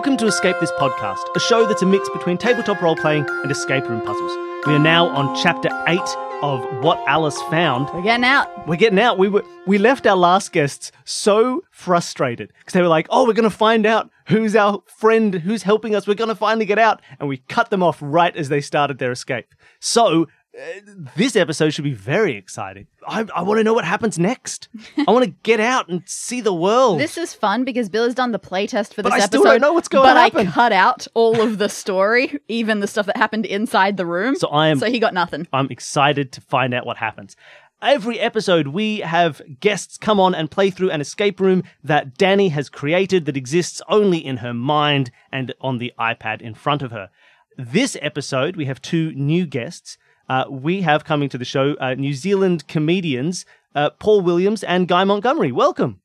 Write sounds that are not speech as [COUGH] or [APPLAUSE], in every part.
Welcome to Escape This Podcast, a show that's a mix between tabletop role playing and escape room puzzles. We are now on chapter 8 of What Alice Found. We're getting out. We're getting out. We were we left our last guests so frustrated because they were like, "Oh, we're going to find out who's our friend, who's helping us. We're going to finally get out." And we cut them off right as they started their escape. So, Uh, this episode should be very exciting. I, I want to know what happens next. [LAUGHS] I want to get out and see the world. This is fun because Bill has done the playtest for this But I still don't know what's going but to happen. I cut out all of the story, [LAUGHS] even the stuff that happened inside the room. So I am- So he got nothing. I'm excited to find out what happens. Every episode, we have guests come on and play through an escape room that Dani has created that exists only in her mind and on the iPad in front of her. This episode, we have two new guests. Uh, we have coming to the show uh, New Zealand comedians uh, Paul Williams and Guy Montgomery. Welcome.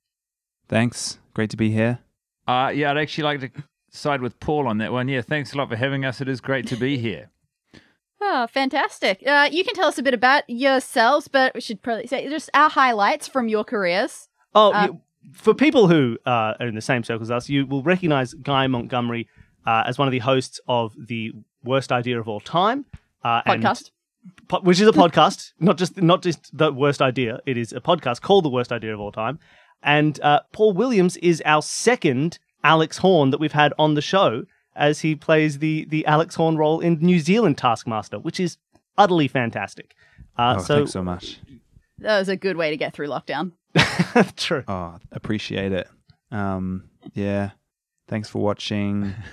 Thanks. Great to be here. Uh, yeah, I'd actually like to side with Paul on that one. Yeah, thanks a lot for having us. It is great to be [LAUGHS] here. Oh, fantastic. Uh, you can tell us a bit about yourselves, but we should probably say just our highlights from your careers. Oh, Uh, you- for people who uh, are in the same circle as us, you will recognize Guy Montgomery uh, as one of the hosts of the Worst Idea of All Time uh, and- Podcast. Po- which is a podcast, not just not just the worst idea. It is a podcast called the worst idea of all time. And uh, Paul Williams is our second Alex Horne that we've had on the show, as he plays the the Alex Horne role in New Zealand Taskmaster, which is utterly fantastic. Uh, Oh, so thanks so much. That was a good way to get through lockdown. [LAUGHS] true. Oh, appreciate it. Um, yeah. Thanks for watching. [LAUGHS]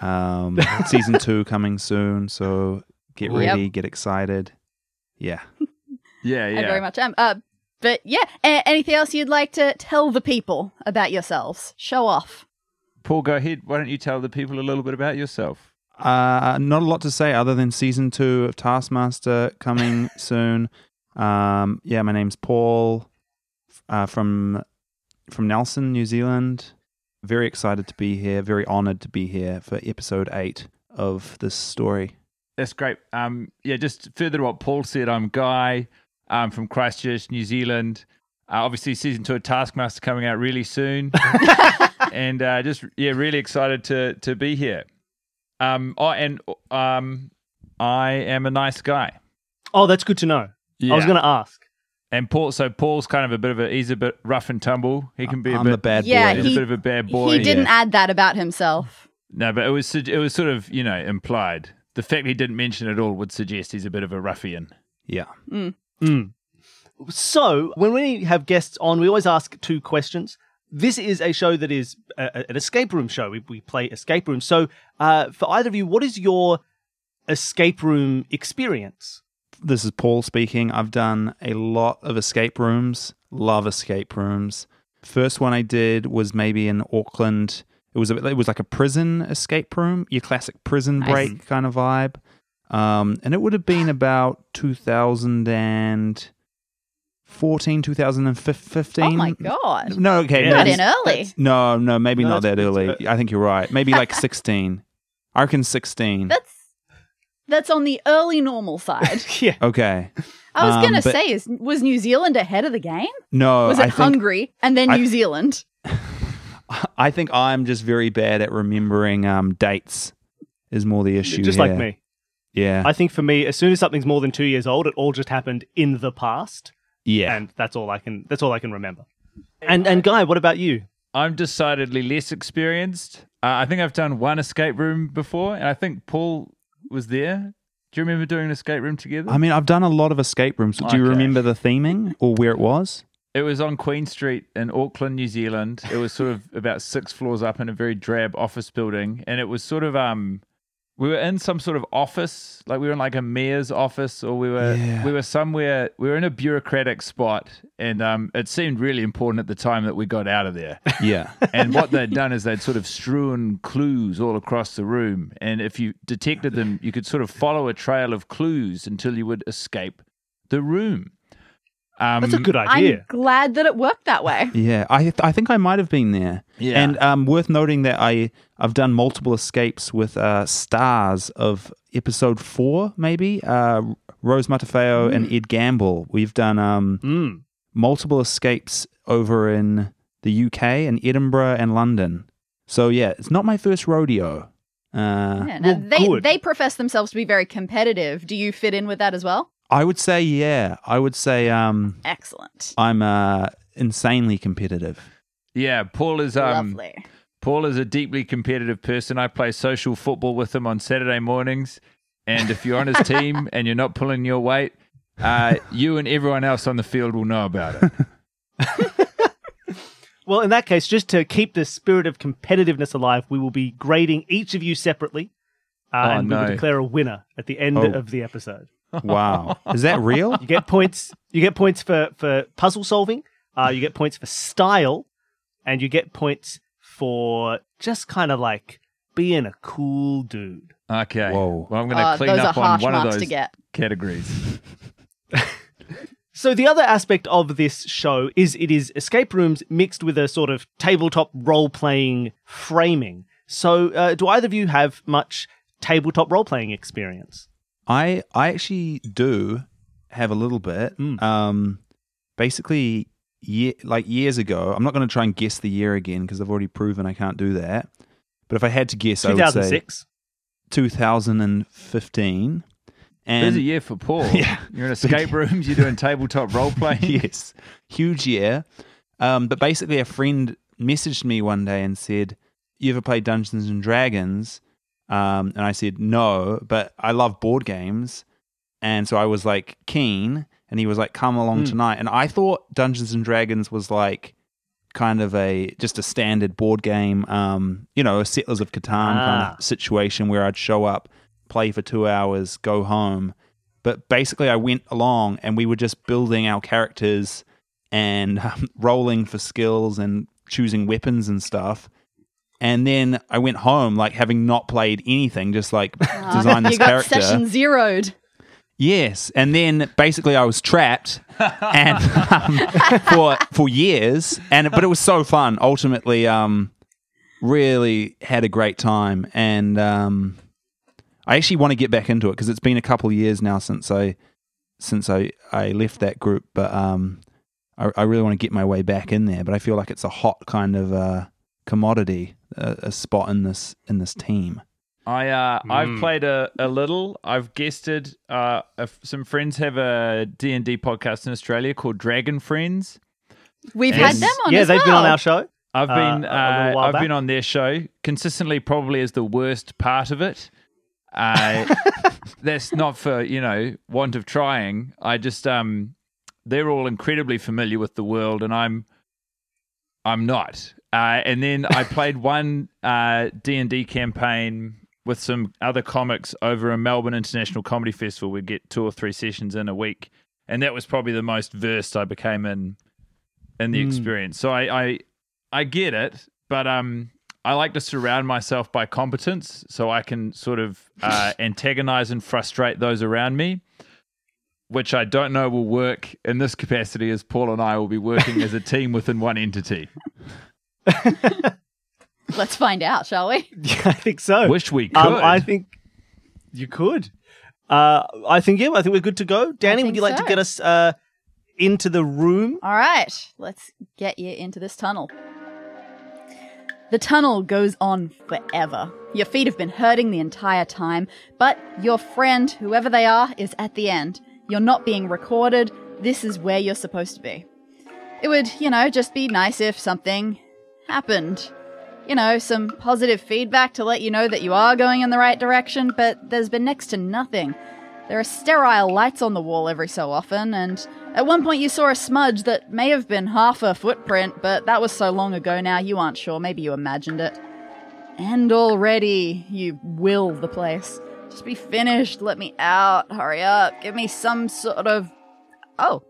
Um, season two coming soon, so get Yep. ready, get excited. Yeah. Yeah, [LAUGHS] yeah. I very much am. Uh, but yeah, a- anything else you'd like to tell the people about yourselves? Show off. Paul, go ahead. Why don't you tell the people a little bit about yourself? Uh, not a lot to say other than season two of Taskmaster coming [LAUGHS] soon. Um, yeah, my name's Paul uh, from from Nelson, New Zealand. Very excited to be here. Very honored to be here for episode eight of this story. That's great. Um, yeah, just further to what Paul said, I'm Guy um, from Christchurch, New Zealand. Uh, obviously, season two of Taskmaster coming out really soon, [LAUGHS] and uh, just yeah, really excited to to be here. Um, oh, and um, I am a nice guy. Oh, that's good to know. I was going to ask. And Paul, so Paul's kind of a bit of a he's a bit rough and tumble. He can be a I'm bit the bad Yeah, boy. he's he- a bit of a bad boy. he didn't add that about himself. No, but it was it was sort of you know implied. The fact he didn't mention it all would suggest he's a bit of a ruffian. yeah. Mm. So, when we have guests on, we always ask two questions. This is a show that is a, a- an escape room show. We, we play escape rooms. So, uh, for either of you, what is your escape room experience? This is Paul speaking. I've done a lot of escape rooms. Love escape rooms. First one I did was maybe in Auckland. It was a, it was like a prison escape room, your classic prison Nice. break kind of vibe. Um, and it would have been about 2014, 2015. Oh my god. No, okay, Yeah. no, Got this- in early. no, no, maybe No, not that early. that's- I think you're right. Maybe [LAUGHS] like 16. I reckon 16. That's that's on the early normal side. [LAUGHS] yeah. Okay. I was Um, gonna but- say, is was New Zealand ahead of the game? No, Was it I think, Hungary and then I- New Zealand? [LAUGHS] I think I'm just very bad at remembering um, dates. Is more the issue. Just like me. Yeah. I think for me, as soon as something's more than two years old, it all just happened in the past, yeah. and that's all I can. That's all I can remember. And and Guy, what about you? I'm decidedly less experienced. Uh, I think I've done one escape room before, and I think Paul was there. Do you remember doing an escape room together? I mean, I've done a lot of escape rooms. Do you remember the theming or where it was? It was on Queen Street in Auckland, New Zealand. It was sort of [LAUGHS] about six floors up in a very drab office building, and it was sort of um, we were in some sort of office, like we were in like a mayor's office, or we were Yeah. we were somewhere. We were in a bureaucratic spot, and um, it seemed really important at the time that we got out of there. [LAUGHS] Yeah. and what they'd done is they'd sort of strewn clues all across the room, and if you detected them, you could sort of follow a trail of clues until you would escape the room. Um, That's a good idea. I'm glad that it worked that way. [LAUGHS] yeah. I th- I think I might have been there. Yeah. And um, worth noting that I I've done multiple escapes with uh, stars of episode four, maybe uh, Rose Matafeo and Ed Gamble. We've done um, Mm. multiple escapes over in the UK and Edinburgh and London. So yeah, it's not my first rodeo. Uh, Yeah, now well, they good. they profess themselves to be very competitive. Do you fit in with that as well? I would say yeah. I would say um, Excellent. I'm uh, insanely competitive. Yeah, Paul is um Lovely. Paul is a deeply competitive person. I play social football with him on Saturday mornings, and if you're on his team [LAUGHS] and you're not pulling your weight, uh, you and everyone else on the field will know about it. [LAUGHS] Well, in that case, just to keep the spirit of competitiveness alive, we will be grading each of you separately, uh, Oh, and we will declare a winner at the end Oh. of the episode. Wow, is that real? You get points. You get points for for puzzle solving. Uh, you get points for style, and you get points for just kind of like being a cool dude. Okay. Whoa. Well, I'm going to Uh, clean those up are on one of those to get. categories. [LAUGHS] So the other aspect of this show is it is escape rooms mixed with a sort of tabletop role playing framing. So uh, do either of you have much tabletop role playing experience? I I actually do have a little bit. Mm. Um, basically, ye- like years ago. I'm not going to try and guess the year again because I've already proven I can't do that. But if I had to guess, I would say 2006. 2015. And Busy year for Paul. [LAUGHS] Yeah. You're in escape [LAUGHS] rooms, you're doing tabletop role playing. [LAUGHS] yes, huge year. Um, but basically, a friend messaged me one day and said, "You ever played Dungeons and Dragons?" Um, and I said, "No, but I love board games." And so I was like keen, and he was like, "Come along Hmm. tonight." And I thought Dungeons and Dragons was like kind of a just a standard board game, um, you know, a Settlers of Catan kind Ah. of situation where I'd show up, play for two hours, go home. But basically, I went along and we were just building our characters and [LAUGHS] um, rolling for skills and choosing weapons and stuff. And then I went home, like having not played anything, just like [LAUGHS] design this you got character. session zeroed. Yes, and then basically I was trapped, [LAUGHS] and um, for for years, and but it was so fun. Ultimately, um, really had a great time, and um, I actually want to get back into it because it's been a couple of years now since I since I I left that group, but um, I, I really want to get my way back in there. But I feel like it's a hot kind of uh, commodity, a, a spot in this in this team. I uh, I've Mm. played a, a little. I've guested. Uh, if some friends have a D and D podcast in Australia called Dragon Friends. We've Yes. had them on yeah, as they've been on our show. I've Uh, been a- a uh, while I've back. been on their show consistently. Probably as the worst part of it. Uh, [LAUGHS] that's not for you know want of trying. I just um, they're all incredibly familiar with the world, and I'm I'm not. Uh, and then I played [LAUGHS] one uh, D and D campaign with some other comics over a Melbourne International Comedy Festival. We'd get two or three sessions in a week, and that was probably the most versed I became in in the Mm. experience. So I, I I get it, but um, I like to surround myself by competence so I can sort of uh, [LAUGHS] antagonize and frustrate those around me. Which I don't know will work in this capacity, as Paul and I will be working as a team within one entity. [LAUGHS] [LAUGHS] Let's find out, shall we? [LAUGHS] Yeah, I think so. Wish we could. Um, I think you could. Uh, I think yeah. I think we're good to go. Dani, would you like so. to get us uh, into the room? All right, let's get you into this tunnel. The tunnel goes on forever. Your feet have been hurting the entire time, but your friend, whoever they are, is at the end. You're not being recorded. This is where you're supposed to be. It would, you know, just be nice if something happened. You know, some positive feedback to let you know that you are going in the right direction, but there's been next to nothing. There are sterile lights on the wall every so often, and at one point you saw a smudge that may have been half a footprint, but that was so long ago now you aren't sure. Maybe you imagined it. And already you will the place. Just be finished. Let me out. Hurry up. Give me some sort of. Oh.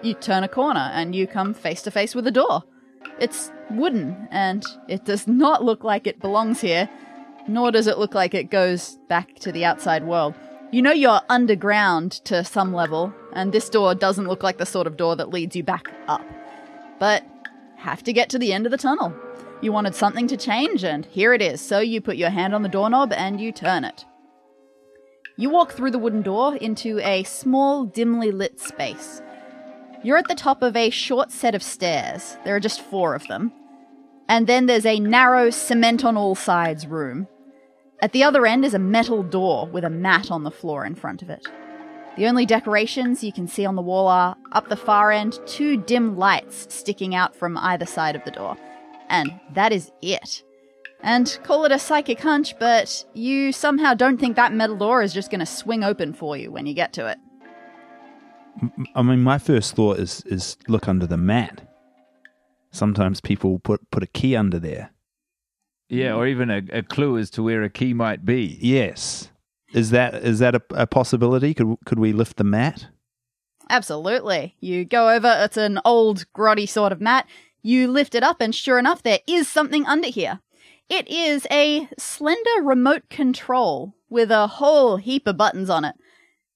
You turn a corner and you come face to face with a door. It's wooden, and it does not look like it belongs here, nor does it look like it goes back to the outside world. You know you're underground to some level, and this door doesn't look like the sort of door that leads you back up. But have to get to the end of the tunnel. You wanted something to change, and here it is. So you put your hand on the doorknob and you turn it. You walk through the wooden door into a small, dimly lit space. You're at the top of a short set of stairs. There are just four of them. And then there's a narrow cement on all sides room. At the other end is a metal door with a mat on the floor in front of it. The only decorations you can see on the wall are, up the far end, two dim lights sticking out from either side of the door. And that is it. And call it a psychic hunch, but you somehow don't think that metal door is just going to swing open for you when you get to it. I mean, my first thought is is look under the mat. Sometimes people put put a key under there. Yeah, or even a, a clue as to where a key might be. Yes, is that is that a, a possibility? Could could we lift the mat? Absolutely. You go over, it's an old, grotty sort of mat. You lift it up, and sure enough, there is something under here. It is a slender remote control with a whole heap of buttons on it.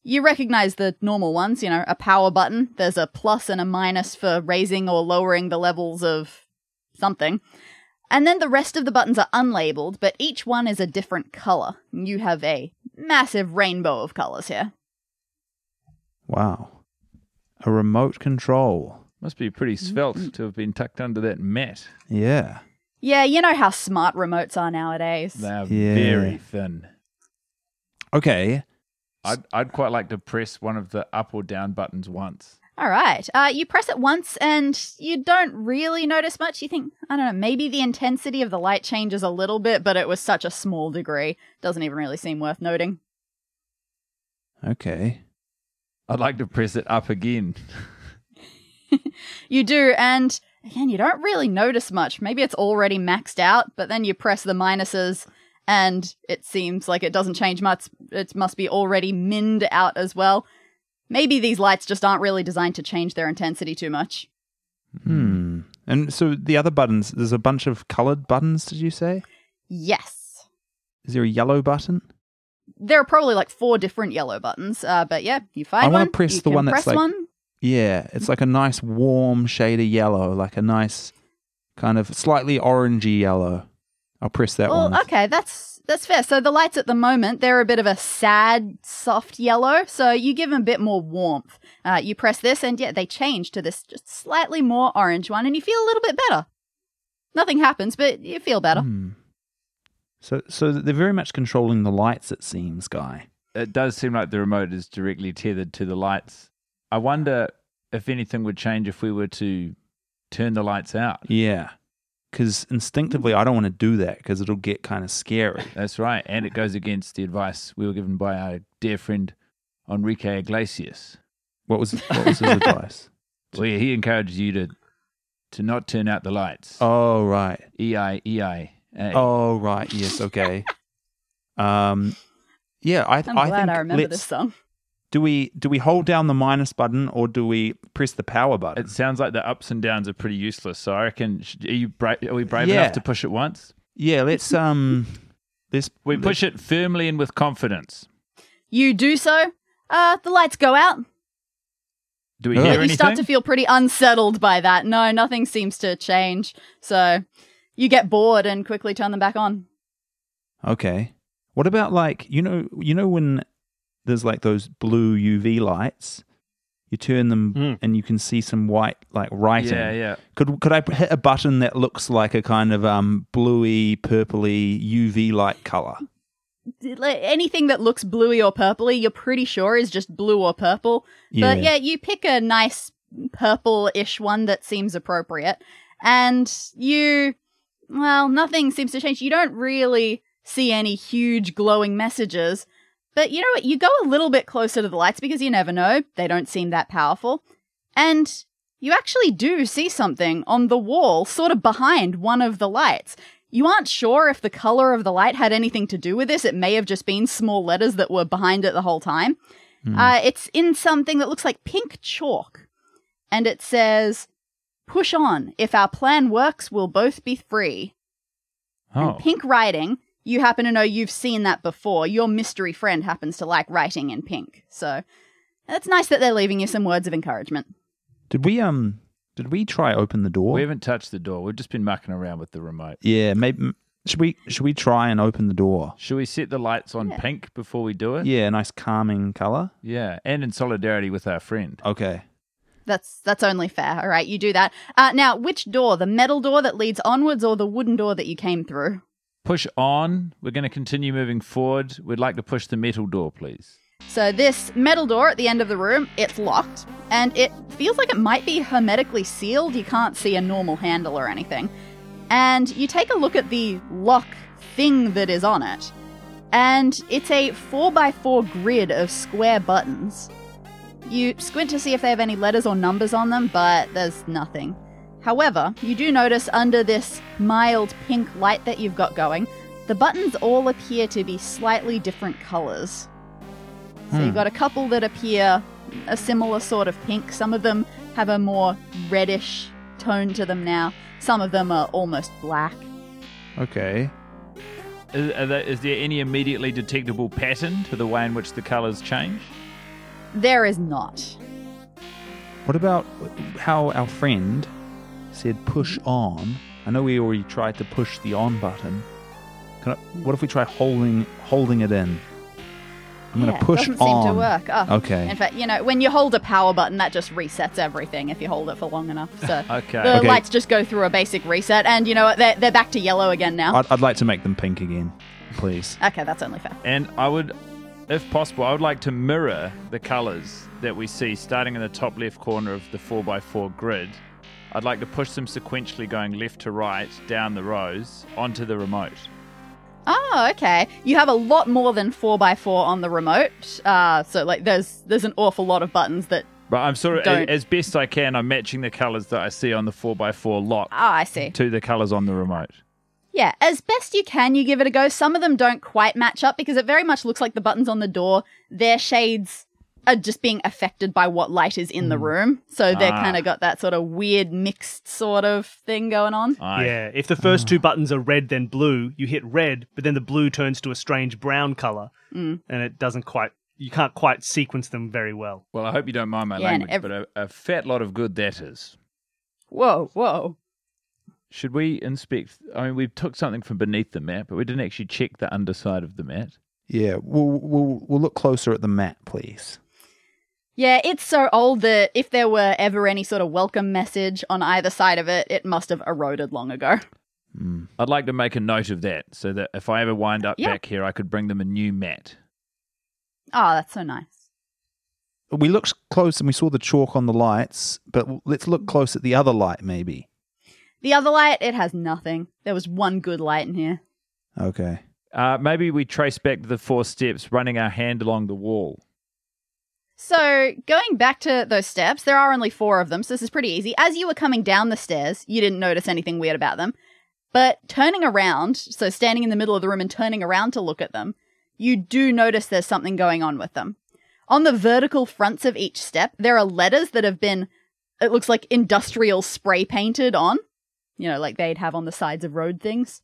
You recognize the normal ones, you know, a power button. There's a plus and a minus for raising or lowering the levels of something. And then the rest of the buttons are unlabeled, but each one is a different color. You have a massive rainbow of colors here. Wow, a remote control. Must be pretty mm-hmm. svelte to have been tucked under that mat. Yeah. Yeah, you know how smart remotes are nowadays. They are Yeah. very thin. Okay. I'd, I'd quite like to press one of the up or down buttons once. All right. Uh, you press it once and you don't really notice much. You think, I don't know, maybe the intensity of the light changes a little bit, but it was such a small degree. Doesn't even really seem worth noting. Okay. I'd like to press it up again. [LAUGHS] You do, and again, you don't really notice much. Maybe it's already maxed out, but then you press the minuses and it seems like it doesn't change much. It must be already minned out as well. Maybe these lights just aren't really designed to change their intensity too much. Hmm. And so the other buttons, there's a bunch of colored buttons. Did you say? Yes. Is there a yellow button? There are probably like four different yellow buttons, uh, but yeah, you find I one. wanna press the one that's press like- one. Yeah, it's like a nice warm shade of yellow, like a nice kind of slightly orangey yellow. I'll press that Well, one. okay, that's that's fair. So the lights at the moment they're a bit of a sad, soft yellow. So you give them a bit more warmth. Uh, you press this, and yeah, they change to this just slightly more orange one, and you feel a little bit better. Nothing happens, but you feel better. Hmm. So, so they're very much controlling the lights. It seems, guy. It does seem like the remote is directly tethered to the lights. I wonder if anything would change if we were to turn the lights out. Yeah, because instinctively I don't want to do that because it'll get kind of scary. That's right. And it goes against the advice we were given by our dear friend Enrique Iglesias. What was what was his [LAUGHS] advice? Well, yeah, he encouraged you to to not turn out the lights. Oh right. E I E I. A. Oh right. Yes. Okay. Um. Yeah, I, I'm I glad think I remember this song. Do we do we hold down the minus button or do we press the power button? It sounds like the ups and downs are pretty useless. So I reckon, are you bra- are we brave Yeah. enough to push it once? yeah, let's um, let's We push it firmly and with confidence. You do so. Uh, the lights go out. Do we hear But you anything? start to feel pretty unsettled by that. No, nothing seems to change. So you get bored and quickly turn them back on. Okay. What about like you know you know when there's like those blue UV lights, you turn them Mm. and you can see some white like writing. yeah, yeah. Could could I hit a button that looks like a kind of um bluey purpley UV light color? Like, Anything that looks bluey or purpley, you're pretty sure is just blue or purple. But yeah, you pick a nice purple-ish one that seems appropriate, and you, well, nothing seems to change. You don't really see any huge glowing messages, but you know what? You go a little bit closer to the lights because you never know; they don't seem that powerful, and you actually do see something on the wall, sort of behind one of the lights. You aren't sure if the color of the light had anything to do with this. It may have just been small letters that were behind it the whole time. Uh, it's in something that looks like pink chalk. And it says, Push on. If our plan works, we'll both be free. Oh, And pink writing, you happen to know you've seen that before. Your mystery friend happens to like writing in pink. So it's nice that they're leaving you some words of encouragement. Did we um did we try open the door? we haven't touched the door. We've just been mucking around with the remote. yeah, maybe should we should we try and open the door? Should we set the lights on Yeah. pink before we do it? Yeah, nice calming color. Yeah, and in solidarity with our friend. Okay. That's that's only fair. All right, you do that. Uh, now, which door? The metal door that leads onwards, or the wooden door that you came through? Push on. We're going to continue moving forward. We'd like to push the metal door, please. So this metal door at the end of the room, it's locked, and it feels like it might be hermetically sealed. You can't see a normal handle or anything. And you take a look at the lock thing that is on it, and it's a 4x4 grid of square buttons. You squint to see if they have any letters or numbers on them, but there's nothing. However, you do notice under this mild pink light that you've got going, the buttons all appear to be slightly different colors. So you've hmm. got a couple that appear a similar sort of pink. Some of them have a more reddish tone to them now. Some of them are almost black. Okay. Is, are there, is there any immediately detectable pattern to the way in which the colours change? There is not. What about how our friend said push on? I know we already tried to push the on button. Can I, what if we try holding holding it in? I'm yeah, going to push doesn't on. seem to work. Oh. Okay. In fact, you know, when you hold a power button, that just resets everything if you hold it for long enough. So [LAUGHS] Okay. the Okay. lights just go through a basic reset, and you know what? They're, they're back to yellow again now. I'd, I'd like to make them pink again, please. [LAUGHS] okay, that's only fair. And I would, if possible, I would like to mirror the colours that we see starting in the top left corner of the 4x4 grid. I'd like to push them sequentially going left to right down the rows onto the remote. Oh, okay. You have a lot more than four x four on the remote. Uh, so like, there's there's an awful lot of buttons that. But I'm sort of, Don't- as best I can, I'm matching the colours that I see on the 4x4 lock Oh, I see. to the colours on the remote. Yeah, as best you can, you give it a go. Some of them don't quite match up because it very much looks like the buttons on the door, their shades are just being affected by what light is in the room. So they're Ah. kind of got that sort of weird mixed sort of thing going on. Aye. Yeah, if the first two buttons are red then blue, you hit red, but then the blue turns to a strange brown color, Mm. and it doesn't quite. You can't quite sequence them very well. Well, I hope you don't mind my Yeah, and language, ev- but a, a fat lot of good that is. Whoa, whoa. Should we inspect? I mean, we took something from beneath the mat, but we didn't actually check the underside of the mat. Yeah, we'll, we'll, we'll look closer at the mat, please. Yeah, it's so old that if there were ever any sort of welcome message on either side of it, it must have eroded long ago. Mm. I'd like to make a note of that so that if I ever wind up Yeah. back here, I could bring them a new mat. Oh, that's so nice. We looked close and we saw the chalk on the lights, but let's look close at the other light, maybe. The other light, it has nothing. There was one good light in here. Okay. Uh, maybe we trace back the four steps, running our hand along the wall. So, going back to those steps, there are only four of them, so this is pretty easy. As you were coming down the stairs, you didn't notice anything weird about them. But turning around, so standing in the middle of the room and turning around to look at them, you do notice there's something going on with them. On the vertical fronts of each step, there are letters that have been, it looks like industrial spray painted on, you know, like they'd have on the sides of road things.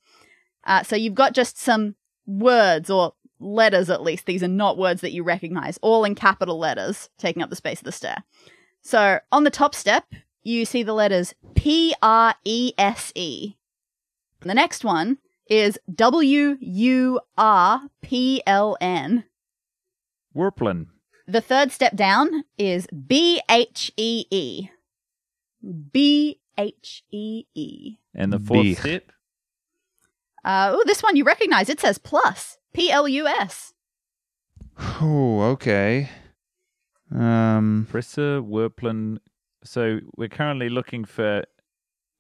Uh, so you've got just some words or letters at least. These are not words that you recognize, all in capital letters, taking up the space of the stair. So on the top step, you see the letters P R E S E. The next one is W U R P L N. Werplin. The third step down is B H E E. B H E E. And the fourth Beech. step. Uh, oh, this one you recognize. It says plus. P L U S. Oh, okay. Um, Presser, Werplin. So we're currently looking for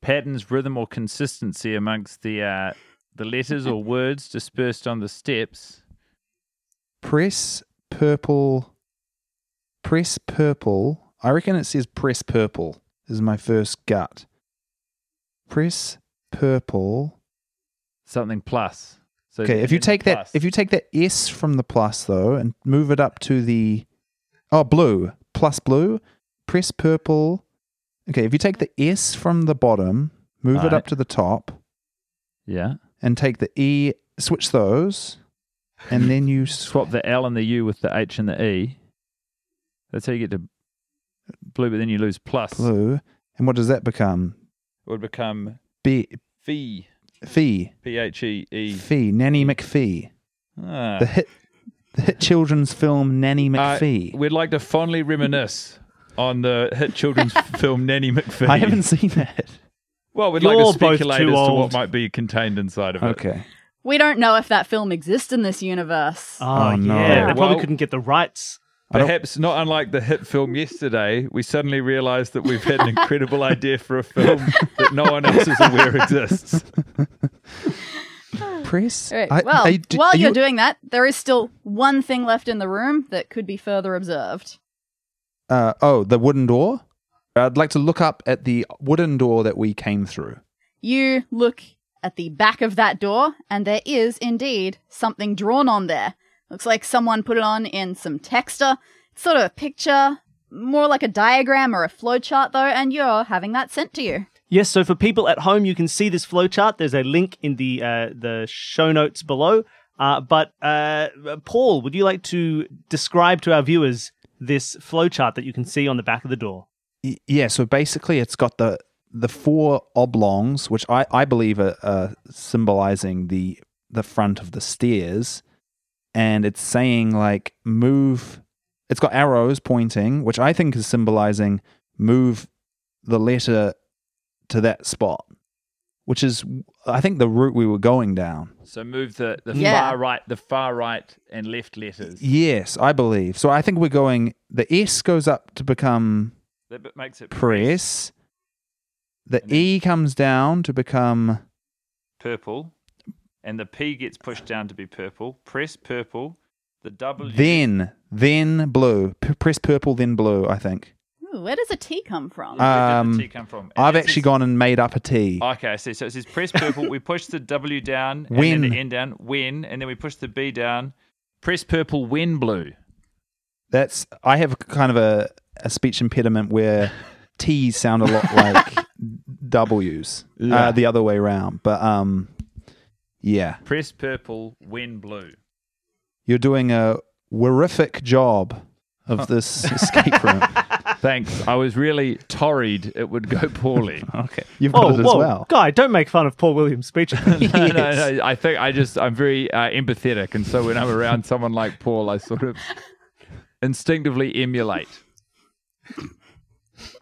patterns, rhythm, or consistency amongst the uh, the letters or [LAUGHS] words dispersed on the steps. press purple. Press purple. I reckon it says press purple. Is my first gut. Press purple. Something plus. So Okay, if you take that, plus. if you take that S from the plus though, and move it up to the, oh blue plus blue, press purple. Okay, if you take the S from the bottom, move it Right. up to the top, yeah, and take the E, switch those, and then you [LAUGHS] swap the L and the U with the H and the E. That's how you get to blue, but then you lose plus. blue, and what does that become? It would become B, Phi. Fee, P H E E. Fee, Nanny McPhee, Ah. the hit, the hit children's film Nanny Uh, We'd like to fondly reminisce on the hit children's [LAUGHS] film Nanny McPhee. I haven't seen that. Well, we'd You're like to speculate too as to what might be contained inside of it. Okay. We don't know if that film exists in this universe. Oh, Oh, no. yeah. They probably Well- couldn't get the rights. I don't- Perhaps not unlike the hit film yesterday, we suddenly realised that we've had an incredible [LAUGHS] idea for a film that no one else is aware exists. [LAUGHS] Press. All right, I- well, I- do- while you're you- doing that, there is still one thing left in the room that could be further observed. Uh, oh, the wooden door. I'd like to look up at the wooden door that we came through. You look at the back of that door, and there is indeed something drawn on there. Looks like someone put it on in some texture. It's sort of a picture, more like a diagram or a flowchart, though, and you're having that sent to you. Yes, so for people at home, you can see this flowchart. There's a link in the uh, the show notes below. Uh, but uh, Paul, would you like to describe to our viewers this flowchart that you can see on the back of the door? Yeah, so basically, it's got the the four oblongs, which I, I believe are, are symbolizing the the front of the stairs, and it's saying like move. It's got arrows pointing, which I think is symbolizing move the letter to that spot, which is I think the route we were going down. So move the, the Yeah. far right, the far right and left letters. Yes, I believe. So I think we're going. The S goes up to become That makes it press. The And then- E comes down to become purple, and the P gets pushed down to be purple. Press purple. The W. then then blue. P- press purple, then blue. I think. Ooh, where does a T come from? Where did Um, the T come from? And I've it actually says- gone and made up a T. Okay, I see. So it says press purple. we push the W down, and When. then the N down. When, and then we push the B down. Press purple. When blue. That's I have kind of a, a speech impediment where T's sound a lot like [LAUGHS] W's. Yeah. Uh, the other way around. But um, yeah, Press purple. When blue. you're doing a horrific job of this escape room. [LAUGHS] Thanks. I was really torried it would go poorly. [LAUGHS] Okay, you've got Oh, it as whoa, well. guy! Don't make fun of Paul Williams' speech. [LAUGHS] no, no, no. I think I just I'm very uh, empathetic, and so when I'm around someone like Paul, I sort of instinctively emulate.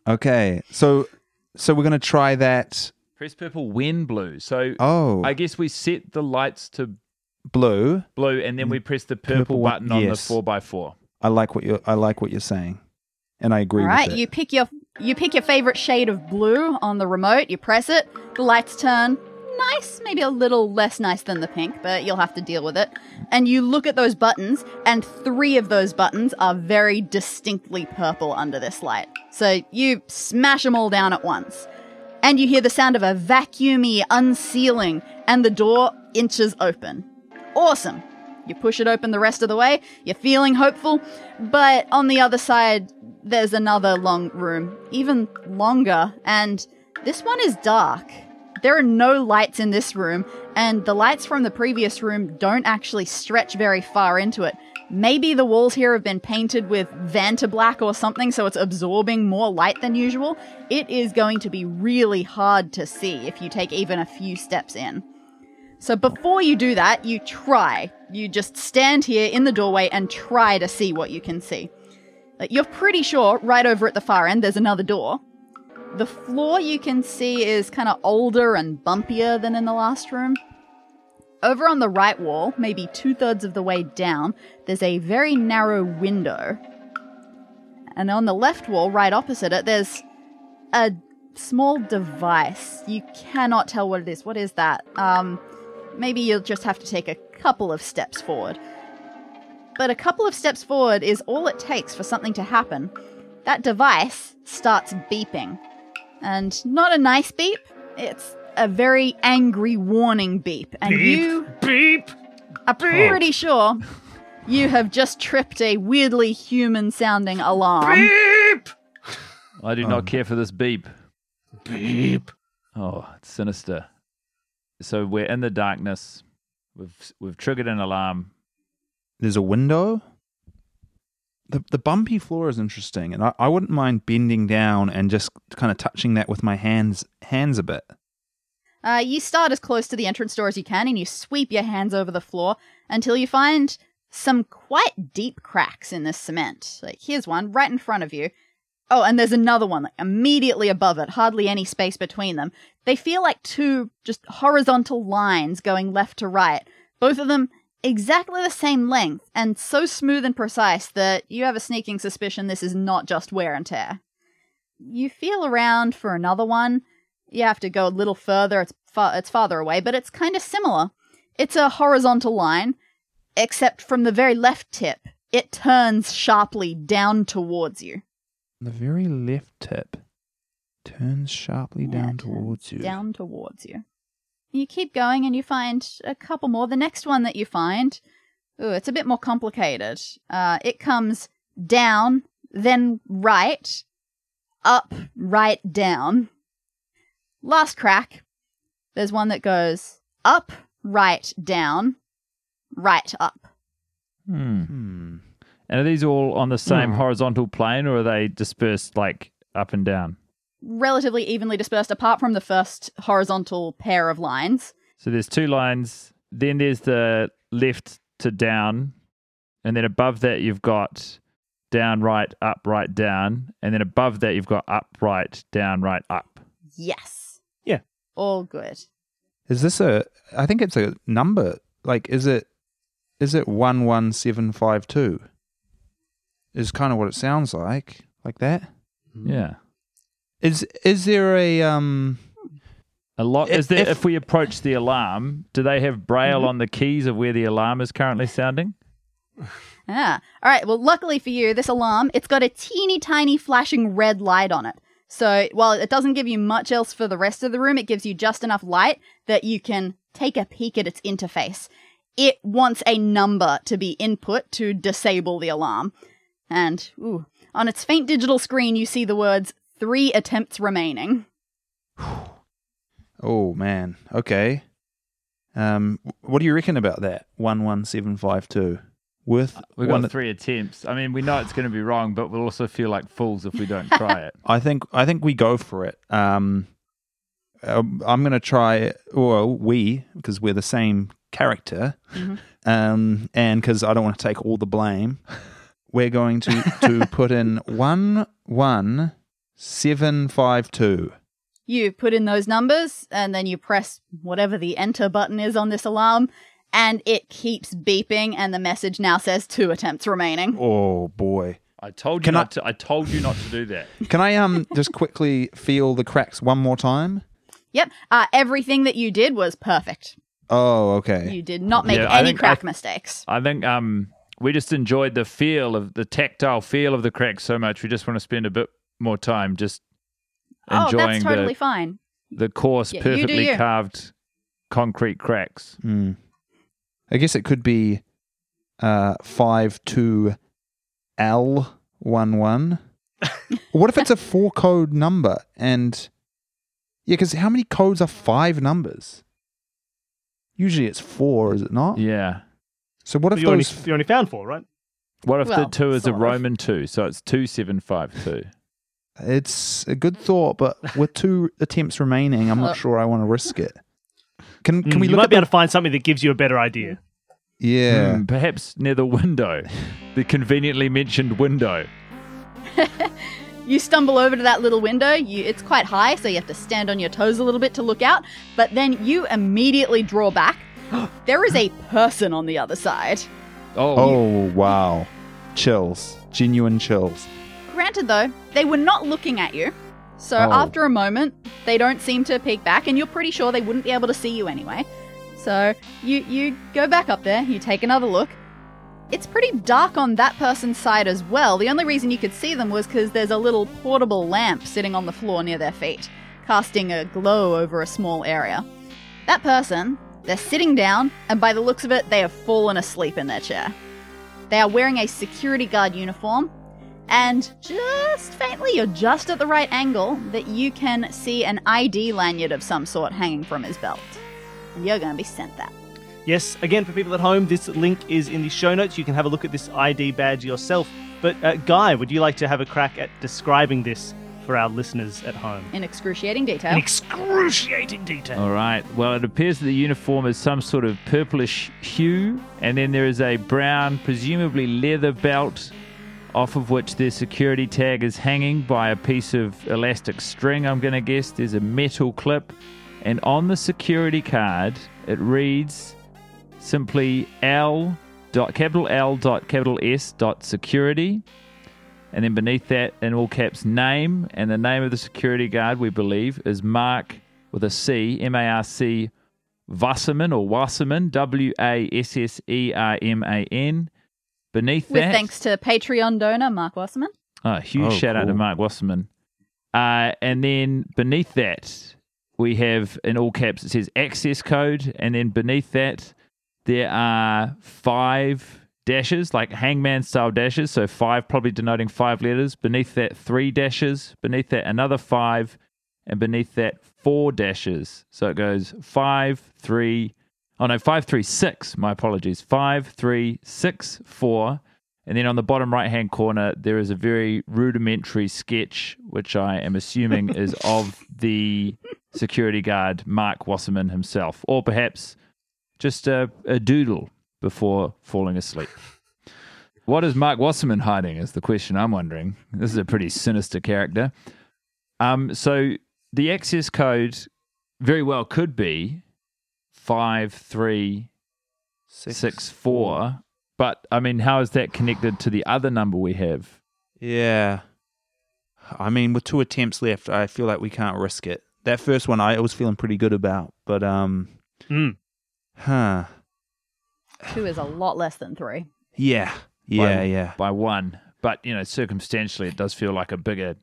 Okay, so so we're gonna try that. Press purple when blue. So Oh, I guess we set the lights to blue. blue, and then we mm, press the purple, Purple button on the four x four. I like what you I like what you're saying, and I agree All right, with it. you pick your you pick your favorite shade of blue on the remote. You press it. The lights turn nice, maybe a little less nice than the pink, but you'll have to deal with it. And you look at those buttons, and three of those buttons are very distinctly purple under this light. So you smash them all down at once. And you hear the sound of a vacuumy unsealing, and the door inches open. Awesome. You push it open the rest of the way, you're feeling hopeful, but on the other side, there's another long room, even longer, and this one is dark. There are no lights in this room, and the lights from the previous room don't actually stretch very far into it. Maybe the walls here have been painted with Vantablack or something, so it's absorbing more light than usual. It is going to be really hard to see if you take even a few steps in. So before you do that, you try. You just stand here in the doorway and try to see what you can see. You're pretty sure right over at the far end there's another door. The floor you can see is kind of older and bumpier than in the last room. Over on the right wall, maybe two thirds of the way down, there's a very narrow window. And on the left wall, right opposite it, there's a small device. You cannot tell what it is. What is that? Um, maybe you'll just have to take a couple of steps forward. But a couple of steps forward is all it takes for something to happen. That device starts beeping. And not a nice beep, it's a very angry warning beep. And you beep. are pretty sure you have just tripped a weirdly human sounding alarm. Beep. I do not care for this beep. Beep. Oh, it's sinister. So we're in the darkness. We've we've triggered an alarm. There's a window. The the bumpy floor is interesting, and I, I wouldn't mind bending down and just kind of touching that with my hands hands a bit. Uh, you start as close to the entrance door as you can and you sweep your hands over the floor until you find some quite deep cracks in this cement. Like, here's one right in front of you. Oh, and there's another one like, immediately above it, hardly any space between them. They feel like two just horizontal lines going left to right, both of them exactly the same length and so smooth and precise that you have a sneaking suspicion this is not just wear and tear. You feel around for another one. You have to go a little further. It's far, it's farther away, but it's kind of similar. It's a horizontal line, except from the very left tip, it turns sharply down towards you. The very left tip turns sharply Yeah, down turns towards you. Down towards you. You keep going and you find a couple more. The next one that you find, ooh, it's a bit more complicated. Uh, it comes down, then right, up, right, down. Last crack, there's one that goes up, right, down, right, up. Hmm. Hmm. And are these all on the same Hmm. horizontal plane, or are they dispersed like up and down? Relatively evenly dispersed, apart from the first horizontal pair of lines. So there's two lines. Then there's the left to down, and then above that you've got down, right, up, right, down, and then above that you've got up, right, down, right, up. Yes. Yeah. All good. Is this a? I think it's a number. Like, is it? Is it one one seven five two? Is kind of what it sounds like. Like that. Yeah. Is is there a um? A lot. If- Is there, if- if, we approach the alarm, do they have braille on the keys of where the alarm is currently sounding? [SIGHS] Ah. All right. Well, luckily for you, this alarm, it's got a teeny tiny flashing red light on it. So while it doesn't give you much else for the rest of the room, it gives you just enough light that you can take a peek at its interface. It wants a number to be input to disable the alarm. And, ooh, on its faint digital screen, you see the words, three attempts remaining. [SIGHS] Oh man. Okay. Um. What do you reckon about that? One one seven five two. Worth We've got one. three attempts. I mean, we know it's going to be wrong, but we'll also feel like fools if we don't try [LAUGHS] it. I think I think we go for it. Um, um, I'm going to try, or we, because we're the same character, Mhm. um, and because I don't want to take all the blame, we're going to to [LAUGHS] put in one one seven five two. You put in those numbers and then you press whatever the enter button is on this alarm, and it keeps beeping, and the message now says two attempts remaining. Oh boy! I told you Can I- not to. I told you not to do that. [LAUGHS] Can I um just quickly feel the cracks one more time? Yep, uh, everything that you did was perfect. Oh, okay. You did not make Yeah, any think crack I- mistakes. I think um we just enjoyed the feel of the tactile feel of the crack so much. We just want to spend a bit more time just Oh, enjoying that's totally the fine. the coarse, Yeah, perfectly you. carved concrete cracks. Hmm. I guess it could be uh five two L one one. [LAUGHS] what if it's a four code number and yeah, because how many codes are five numbers? Usually it's four, is it not? Yeah. So what But if you only, you only found four, right? What if the two is a sort of. Roman two? So it's two seven five two. It's a good thought, but with two [LAUGHS] attempts remaining, I'm Uh, not sure I want to risk it. Can can Mm, we you look might at be the, able to find something that gives you a better idea. yeah? Hmm, perhaps near the window, [LAUGHS] the conveniently mentioned window. [LAUGHS] You stumble over to that little window. You, it's quite high, so you have to stand on your toes a little bit to look out. But then you immediately draw back. [GASPS] there is a person on the other side. Oh, Oh wow, chills, genuine chills. Granted, though, they were not looking at you. So Oh. after a moment, they don't seem to peek back, and you're pretty sure they wouldn't be able to see you anyway. So you you go back up there, you take another look. It's pretty dark on that person's side as well. The only reason you could see them was because there's a little portable lamp sitting on the floor near their feet, casting a glow over a small area. That person, they're sitting down, and by the looks of it, they have fallen asleep in their chair. They are wearing a security guard uniform, and just faintly, you're just at the right angle that you can see an ID lanyard of some sort hanging from his belt. And you're to be sent that. Yes, again, for people at home, this link is in the show notes. You can have a look at this ID badge yourself. But, uh, Guy, would you like to have a crack at describing this for our listeners at home? In excruciating detail. In excruciating detail. All right. Well, it appears that the uniform is some sort of purplish hue, and then there is a brown, presumably leather belt off of which their security tag is hanging by a piece of elastic string, I'm going to guess. There's a metal clip. And on the security card, it reads simply L dot capital L dot capital S dot security. And then beneath that, in all caps, name. And the name of the security guard, we believe, is Mark with a C, M A R C Wasserman or Wasserman, W A S S E R M A N. Beneath With that, thanks to Patreon donor Mark Wasserman. Oh, huge Oh, shout out to. Mark Wasserman. Uh, and then beneath that, we have in all caps, it says access code. And then beneath that, there are five dashes, like hangman style dashes. So five probably denoting five letters. Beneath that, three dashes. Beneath that, another five. And beneath that, four dashes. So it goes five, three, oh no, five, three, six. My apologies. Five, three, six, four. And then on the bottom right hand corner, there is a very rudimentary sketch, which I am assuming is [LAUGHS] of the security guard, Mark Wasserman himself, or perhaps just a, a doodle before falling asleep. What is Mark Wasserman hiding? Is the question I'm wondering. This is a pretty sinister character. Um, so the access code very well could be five three six four. But I mean, how is that connected to the other number we have? Yeah. I mean, with two attempts left, I feel like we can't risk it. That first one, I was feeling pretty good about, but um, Hmm. Huh? Two is a lot less than three. Yeah, yeah, By- yeah. By one, but you know, circumstantially, it does feel like a bigger,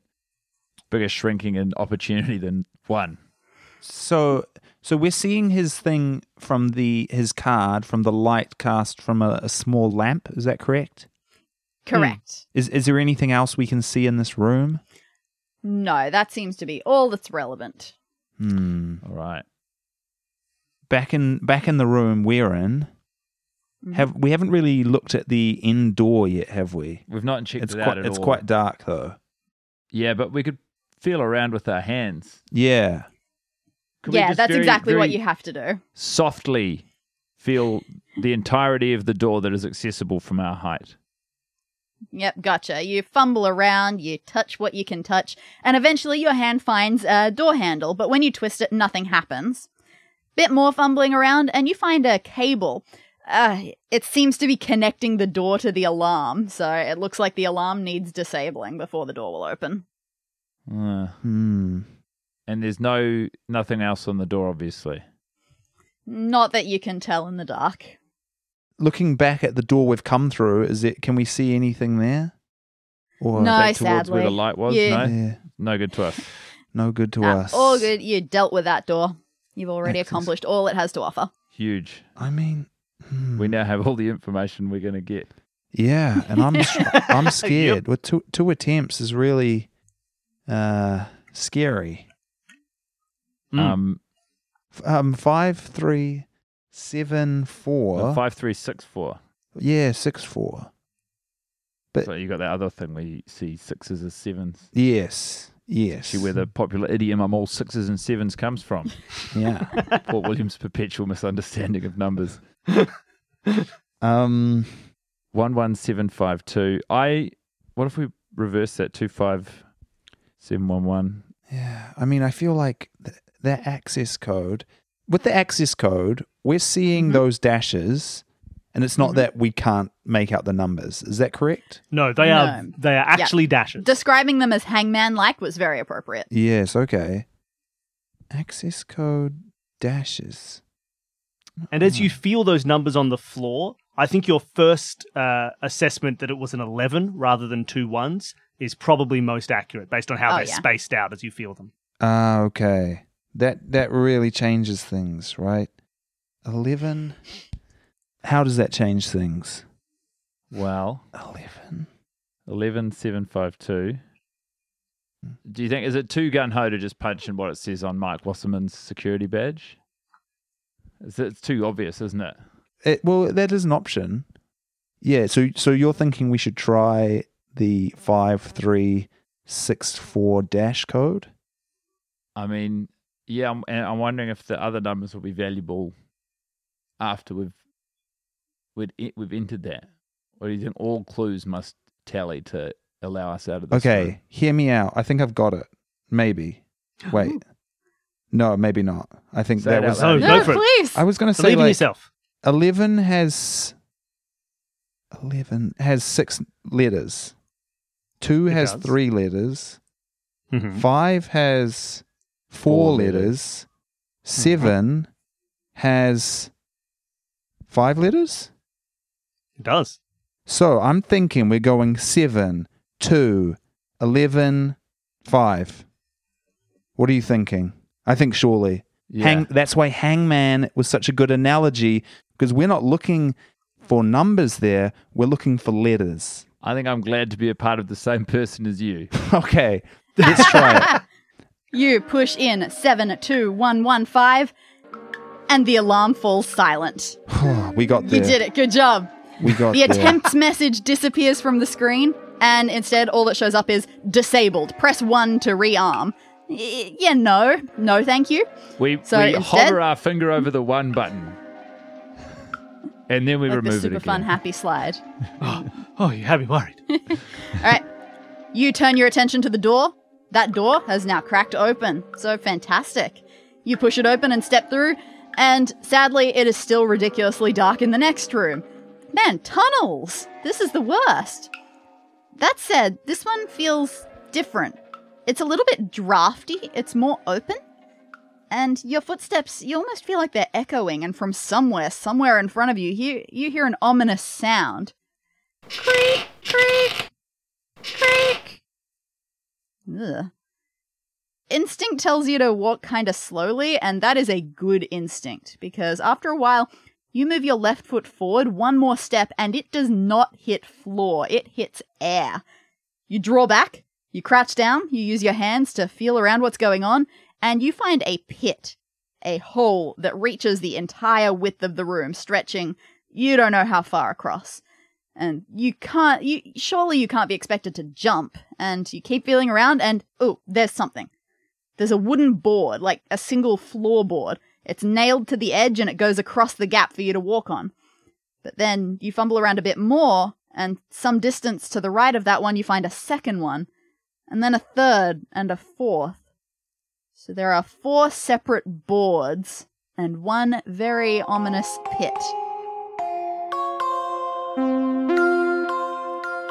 bigger shrinking in opportunity than one. So, so we're seeing his thing from the his card from the light cast from a, a small lamp. Is that correct? Correct. Is is there anything else we can see in this room? No, that seems to be all that's relevant. Hmm. All right. Back in back in the room we're in. Mm-hmm. Have we haven't really looked at the indoor yet, have we? We've not checked It's it out quite at it's all. quite dark though. Yeah, but we could feel around with our hands. Yeah. Could we yeah, just that's very- exactly what very you have to do. Softly feel the entirety of the door that is accessible from our height. Yep, gotcha. You fumble around, you touch what you can touch, and eventually your hand finds a door handle, but when you twist it, nothing happens. Bit more fumbling around, and you find a cable. Uh, it seems to be connecting the door to the alarm, so it looks like the alarm needs disabling before the door will open. Uh, Hmm. and there's no nothing else on the door, obviously. Not that you can tell in the dark. Looking back at the door we've come through, is it? Can we see anything there? Or No, Back towards where the light was. Yeah. No, Yeah. no good to us. No good to Ah, us. all good. You dealt with that door. You've already Access. accomplished all it has to offer. Huge. I mean, hmm. We now have all the information we're going to get. yeah, and I'm [LAUGHS] I'm scared. With two two attempts is really uh scary. Mm. Um, F- Um, five three seven four. five three six four. Yeah, six four. But- So you got that other thing where you see sixes as sevens. Yes, yes. Where the popular idiom "I'm all sixes and sevens comes from. [LAUGHS] yeah. [LAUGHS] Paul William's perpetual misunderstanding of numbers. [LAUGHS] Um. One one seven five two. I. What if we reverse that two five seven one one? Yeah. I mean, I feel like th- that access code. With the access code, we're seeing Mhm. those dashes, and it's not Mhm. that we can't make out the numbers. Is that correct? No, they are they are actually dashes. Describing them as hangman like was very appropriate. Yes. Okay. Access code dashes. And as you feel those numbers on the floor, I think your first uh, assessment that it was an 11 rather than two ones is probably most accurate based on how Oh, they're yeah. spaced out as you feel them. Ah, okay. That that really changes things, right? Eleven. How does that change things? Well, Eleven. eleven seven five two. Hmm. Do you think is it too gun ho to just punch in what it says on Mike Wasserman's security badge? It's, it's too obvious, isn't it? It, well, that is an option. Yeah. So so you're thinking we should try the five three six four dash code? I mean, yeah, I'm, and I'm wondering if the other numbers will be valuable after we've we've, we've entered that. Or do you think all clues must tally to allow us out of this. Okay, room. hear me out. I think I've got it. Maybe. [GASPS] Wait. No, maybe not. I think Say that it out was. loud. So no, go for it. please. I was going to say Believe in like yourself. eleven has eleven has six letters. Two It has does. three letters. Mhm. Five has four, Four letters. letters. Seven has five letters. It does. So I'm thinking we're going seven, two, eleven, five. What are you thinking? I think surely. Yeah. Hang, that's why hangman was such a good analogy because we're not looking for numbers there, we're looking for letters. I think I'm glad to be a part of the same person as you. [LAUGHS] Okay, let's try it. [LAUGHS] You push in 72115, and the alarm falls silent. [SIGHS] we got You did it. Good job. We got The there. attempt message disappears from the screen, and instead, all that shows up is disabled. Press 1 to rearm. Y- yeah, no. No, thank you. We, So we instead- hover our finger over the one button. And then we Like the remove super it again. fun happy slide. [GASPS] Oh, oh, you had me worried. [LAUGHS] All right. You turn your attention to the door. That door has now cracked open. So fantastic. You push it open and step through, and sadly, it is still ridiculously dark in the next room. Man, tunnels! This is the worst. That said, this one feels different. It's a little bit drafty, it's more open. And your footsteps, you almost feel like they're echoing, and from somewhere, somewhere in front of you, you, you hear an ominous sound. Creak, creak, creak. Ugh. Instinct tells you to walk kind of slowly, and that is a good instinct because after a while, you move your left foot forward one more step and it does not hit floor, it hits air. You draw back, you crouch down, you use your hands to feel around what's going on, and you find a pit, a hole that reaches the entire width of the room, stretching you don't know how far across. And you can't you surely you can't be expected to jump and you keep feeling around and oh there's something. There's a wooden board like a single floorboard it's nailed to the edge and it goes across the gap for you to walk on but then you fumble around a bit more and some distance to the right of that one you find a second one and then a third and a fourth so there are four separate boards and one very ominous pit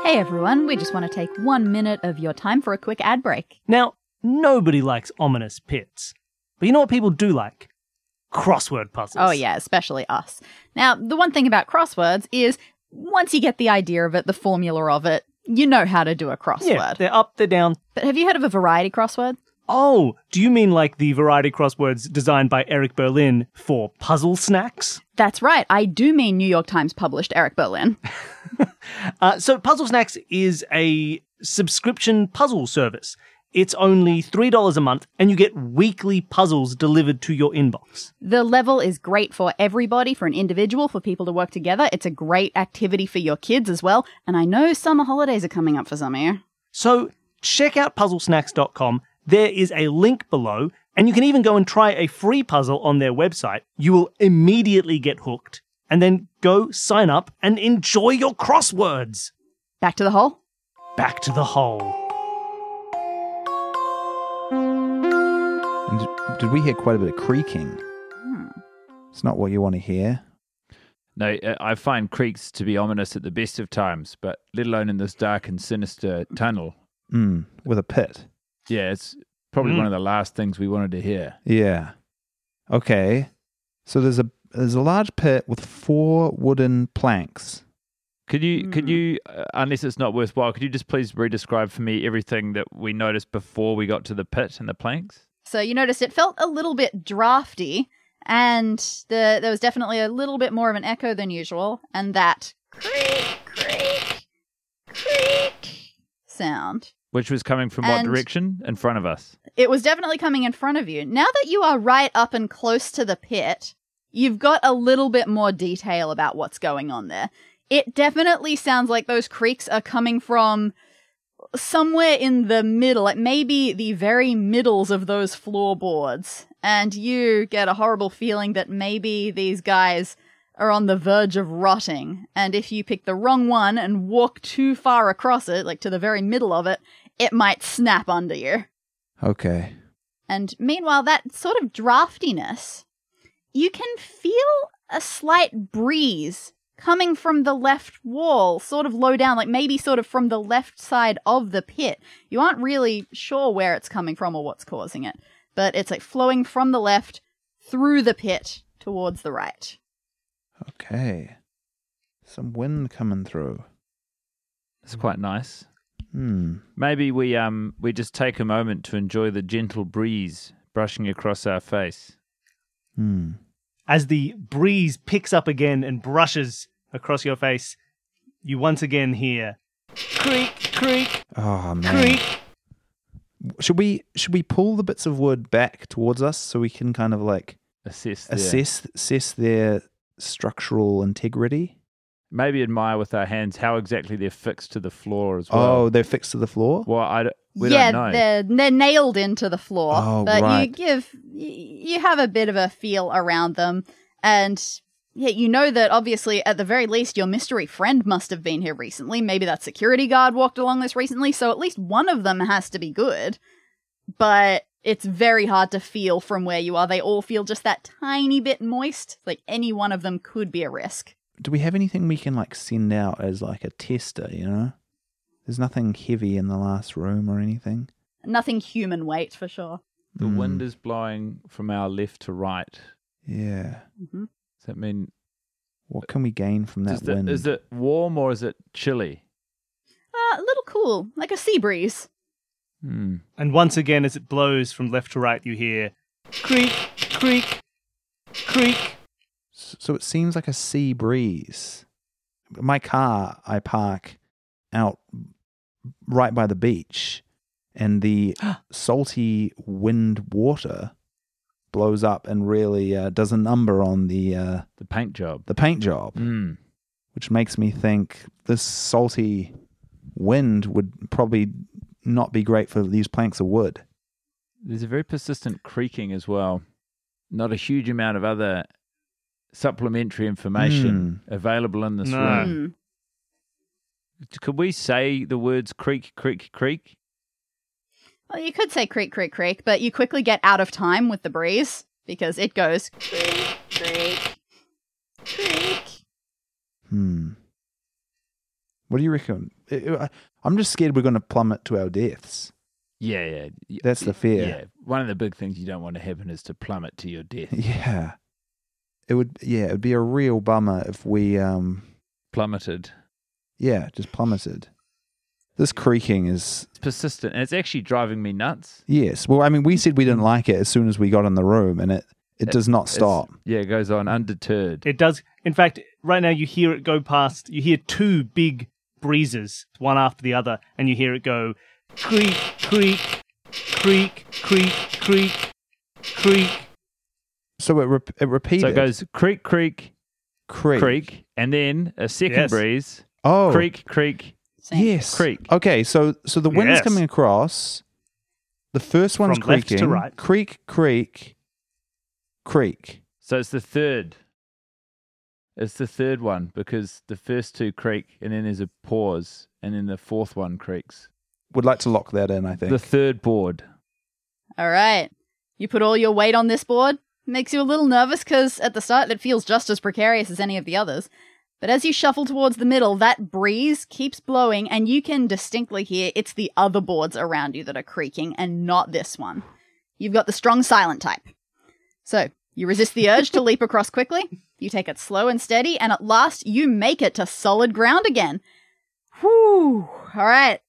Hey everyone, we just want to take one minute of your time for a quick ad break. Now, nobody likes ominous pits. But you know what people do like? Crossword puzzles. Oh, yeah, especially us. Now, the one thing about crosswords is once you get the idea of it, the formula of it, you know how to do a crossword. Yeah, they're up, they're down. But have you heard of a variety crossword? Oh, do you mean like the variety crosswords designed by Eric Berlin for puzzle snacks? That's right, I do mean New York Times published Eric Berlin. [LAUGHS] [LAUGHS] Uh, so, Puzzle Snacks is a subscription puzzle service. It's only $3 a month, and you get weekly puzzles delivered to your inbox. The level is great for everybody, for an individual, for people to work together. It's a great activity for your kids as well. And I know summer holidays are coming up for some of you. So, check out puzzlesnacks.com. There is a link below, and you can even go and try a free puzzle on their website. You will immediately get hooked, and then go sign up and enjoy your crosswords. Back to the hole? Back to the hole. And did, did we hear quite a bit of creaking? Hmm. It's not what you want to hear. No, uh, I find creaks to be ominous at the best of times, but let alone in this dark and sinister tunnel. Mm, with a pit. Yeah, it's probably Mm. one of the last things we wanted to hear. Yeah. Okay. So there's a there's a large pit with four wooden planks. Could you, could Hmm. you, uh, unless it's not worthwhile, could you just please re-describe for me everything that we noticed before we got to the pit and the planks? So you noticed it felt a little bit drafty, and the, there was definitely a little bit more of an echo than usual, and that creak, creak, creak sound. Which was coming from what direction? In front of us. It was definitely coming in front of you. Now that you are right up and close to the pit, you've got a little bit more detail about what's going on there. It definitely sounds like those creaks are coming from somewhere in the middle, like maybe the very middles of those floorboards. And you get a horrible feeling that maybe these guys are on the verge of rotting, and if you pick the wrong one and walk too far across it, like to the very middle of it, it might snap under you. Okay. And meanwhile, that sort of draftiness, you can feel a slight breeze coming from the left wall, sort of low down, like maybe sort of from the left side of the pit. You aren't really sure where it's coming from or what's causing it, but it's like flowing from the left through the pit towards the right. Okay. Some wind coming through. It's quite nice. Hmm. Maybe we um we just take a moment to enjoy the gentle breeze brushing across our face. Hmm. As the breeze picks up again and brushes across your face, you once again hear creak, creak, Oh man. creak. Should we should we pull the bits of wood back towards us so we can kind of like Assess there. assess assess their structural integrity? Maybe admire with our hands how exactly they're fixed to the floor as well. Oh, they're fixed to the floor. well, I don't, we yeah, don't know. they're they're nailed into the floor, Oh, but you right. give y- you have a bit of a feel around them, and yeah, you know that obviously at the very least your mystery friend must have been here recently. Maybe that security guard walked along this recently, so at least one of them has to be good. But it's very hard to feel from where you are. They all feel just that tiny bit moist. Like any one of them could be a risk. Do we have anything we can like send out as like a tester? You know, there's nothing heavy in the last room or anything. Nothing human weight for sure. the Hmm. wind is blowing from our left to right. Yeah. hmm Does that mean What can we gain from that is, the, wind? is it warm or is it chilly? Uh, a little cool, like a sea breeze. Hmm. And once again, as it blows from left to right, you hear creak, creak, creak. So it seems like a sea breeze. My car, I park out right by the beach, and the [GASPS] salty wind water blows up and really uh, does a number on the uh, The paint job. the paint job, Hmm. which makes me think this salty wind would probably not be great for these planks of wood. There's a very persistent creaking as well. Not a huge amount of other supplementary information available in this No. room. Hmm. Could we say the words creak, creak, creak? Well, you could say creak, creak, creak, but you quickly get out of time with the breeze because it goes creak, creak, creak. Hmm. What do you reckon? I- I- I'm just scared we're going to plummet to our deaths. Yeah, yeah. That's the fear. Yeah. One of the big things you don't want to happen is to plummet to your death. Yeah. It would yeah, it would be a real bummer if we um Plummeted. yeah, just plummeted. This creaking is It's persistent and it's actually driving me nuts. yes. Well, I mean, we said we didn't mm. like it as soon as we got in the room and it it does not stop. Yeah, it goes on undeterred. It does. In fact, right now you hear it go past. You hear two big breezes, one after the other, and you hear it go creak, creak, creak, creak, creak, creak. So it rep- it repeated so it goes creak, creak, creak. creak, and then a second Yes. breeze. Oh. Creak, creak. Same. Yes. Creak. Okay, so so the wind's Yes. coming across. The first one's From left to creaking. right. Creak, creak, creak. So it's the third. It's the third one because the first two creak and then there's a pause and then the fourth one creaks. Would like to lock that in, I think. The third board. All right. You put all your weight on this board. Makes you a little nervous because at the start it feels just as precarious as any of the others. But as you shuffle towards the middle, that breeze keeps blowing, and you can distinctly hear it's the other boards around you that are creaking and not this one. You've got the strong silent type. So, you resist the urge to leap [LAUGHS] across quickly, you take it slow and steady, and at last you make it to solid ground again. Whew! Alright.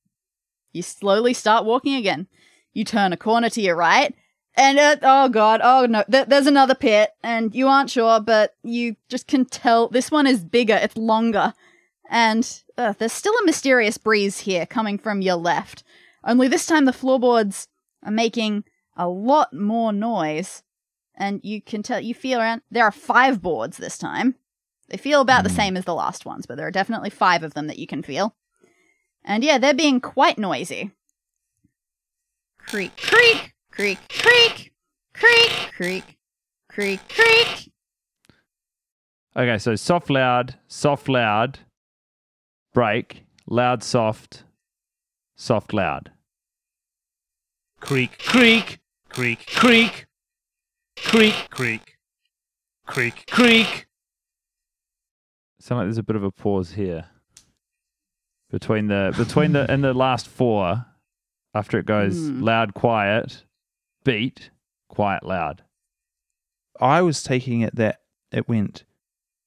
You slowly start walking again. You turn a corner to your right, and uh, oh god, oh no, th- there's another pit, and you aren't sure, but you just can tell this one is bigger, it's longer, and uh, there's still a mysterious breeze here coming from your left. Only this time the floorboards are making a lot more noise, and you can tell you feel around. There are five boards this time. They feel about the Hmm. same as the last ones, but there are definitely five of them that you can feel. And yeah, they're being quite noisy. Creak, creak, creak, creak, creak, creak, creak, creak. Okay, so soft, loud, soft, loud, break, loud, soft, soft, loud. Creak, creak, creak, creak, creak, creak, creak, creak. Sound like there's a bit of a pause here between the between the in the last four. After it goes Hmm. loud, quiet, beat, quite loud. I was taking it that it went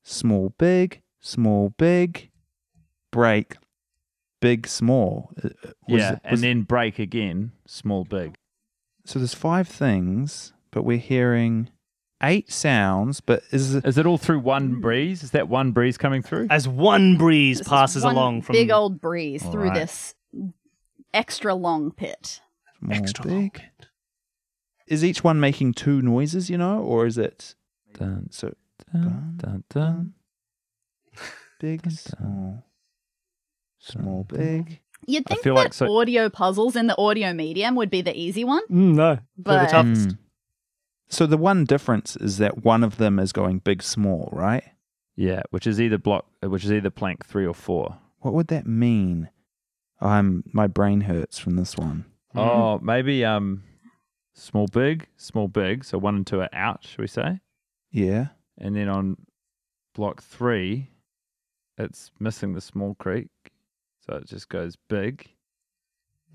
small, big, small, big, break, big, small. Uh, uh, was yeah, it- and then break again, small, big. so there's five things, but we're hearing eight sounds. But is it? Is it all through one breeze? Is that one breeze coming through? As one breeze This passes one along from big old breeze All through right. this extra long pit. Small, extra big? long bit. Is each one making two noises? You know, or is it Dun, so dun, dun, dun. big, Dun, dun. small, small, big? You'd I think feel that like so- audio puzzles in the audio medium would be the easy one, Mm, no, they're the toughest. Mm. So the one difference is that one of them is going big, small, right? Yeah, which is either block, which is either plank three or four. What would that mean? I'm my brain hurts from this one. Mm. Oh, maybe um, small, big, small, big. So one and two are out, should we say? Yeah. And then on block three, it's missing the small creak, so it just goes big.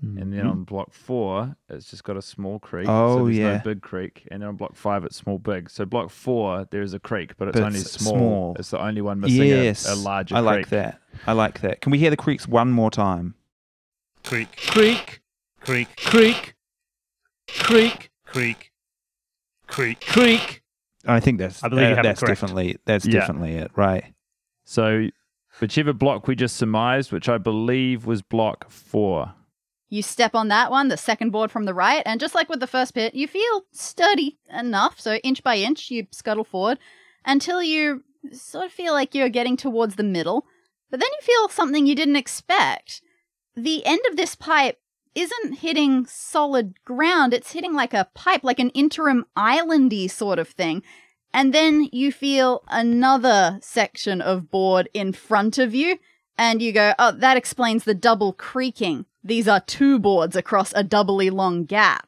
And then mm-hmm. on block four, it's just got a small creak. Oh, so there's yeah. no big creak. And then on block five, it's small, big. So block four, there's a creak, but it's But only it's small. small. It's the only one missing yes, a, a larger I creak. like that. I like that. Can we hear the creaks one more time? Creak. Creak. Creek. creak, creak, creak, creak, creak. I think that's I believe you uh, have it that's correct. definitely that's Yeah. definitely it, right? So whichever block we just surmised, which I believe was block four. you step on that one, the second board from the right, and just like with the first pit, you feel sturdy enough. So inch by inch, you scuttle forward until you sort of feel like you're getting towards the middle. But then you feel something you didn't expect. The end of this pipe isn't hitting solid ground, it's hitting like a pipe, like an interim islandy sort of thing. And then you feel another section of board in front of you, and you go, oh, that explains the double creaking. These are two boards across a doubly long gap.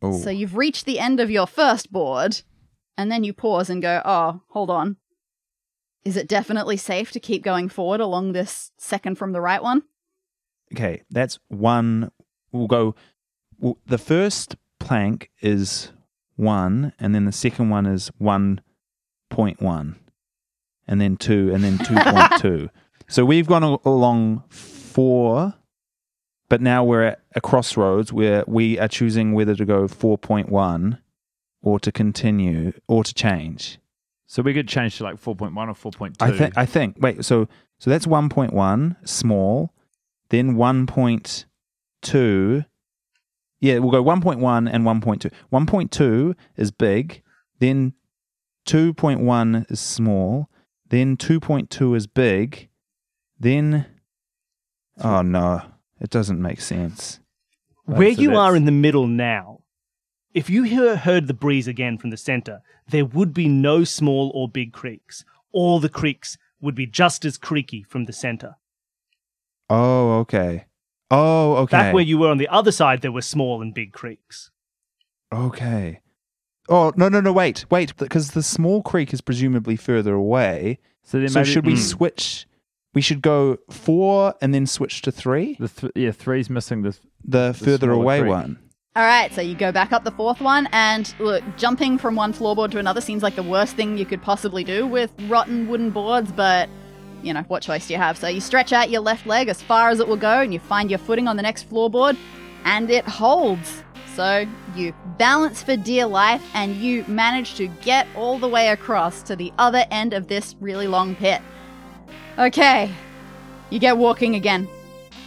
Oh, So you've reached the end of your first board, and then you pause and go, oh, hold on. Is it definitely safe to keep going forward along this second from the right one? Okay. That's one. We'll go. Well, the first plank is one, and then the second one is one point one, and then two, and then two point two. [LAUGHS] So we've gone along four, but now we're at a crossroads where we are choosing whether to go four point one, or to continue, or to change. So we could change to like 4.1 or 4.2. I think. I think. Wait. So so that's one point one small, then one point two. Yeah, we'll go one point one and one point two. One point two is big, then two point one is small, then two point two is big, then. Oh no, it doesn't make sense. Where you are in the middle now, if you hear, heard the breeze again from the center, there would be no small or big creaks. All the creaks would be just as creaky from the center. Oh, okay. Oh, okay. Back where you were on the other side, there were small and big creaks. Okay. Oh no no no wait wait because the small creak is presumably further away. So then so maybe should we mm, switch? We should go four and then switch to three. the th- yeah three's missing the The, further away creak. one. All right, so you go back up the fourth one, and look, jumping from one floorboard to another seems like the worst thing you could possibly do with rotten wooden boards, but you know, what choice do you have? So you stretch out your left leg as far as it will go, and you find your footing on the next floorboard, and it holds. So you balance for dear life, and you manage to get all the way across to the other end of this really long pit. Okay, you get walking again.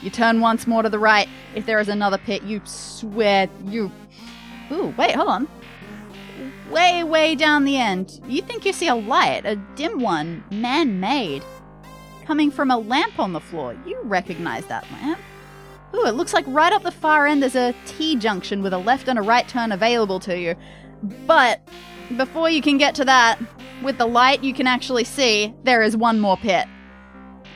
You turn once more to the right. If there is another pit, you swear you. Ooh, wait, hold on. Way, way down the end, you think you see a light, a dim one, man made, coming from a lamp on the floor. You recognize that lamp. Ooh, it looks like right up the far end there's a T junction with a left and a right turn available to you. But before you can get to that, with the light, you can actually see there is one more pit.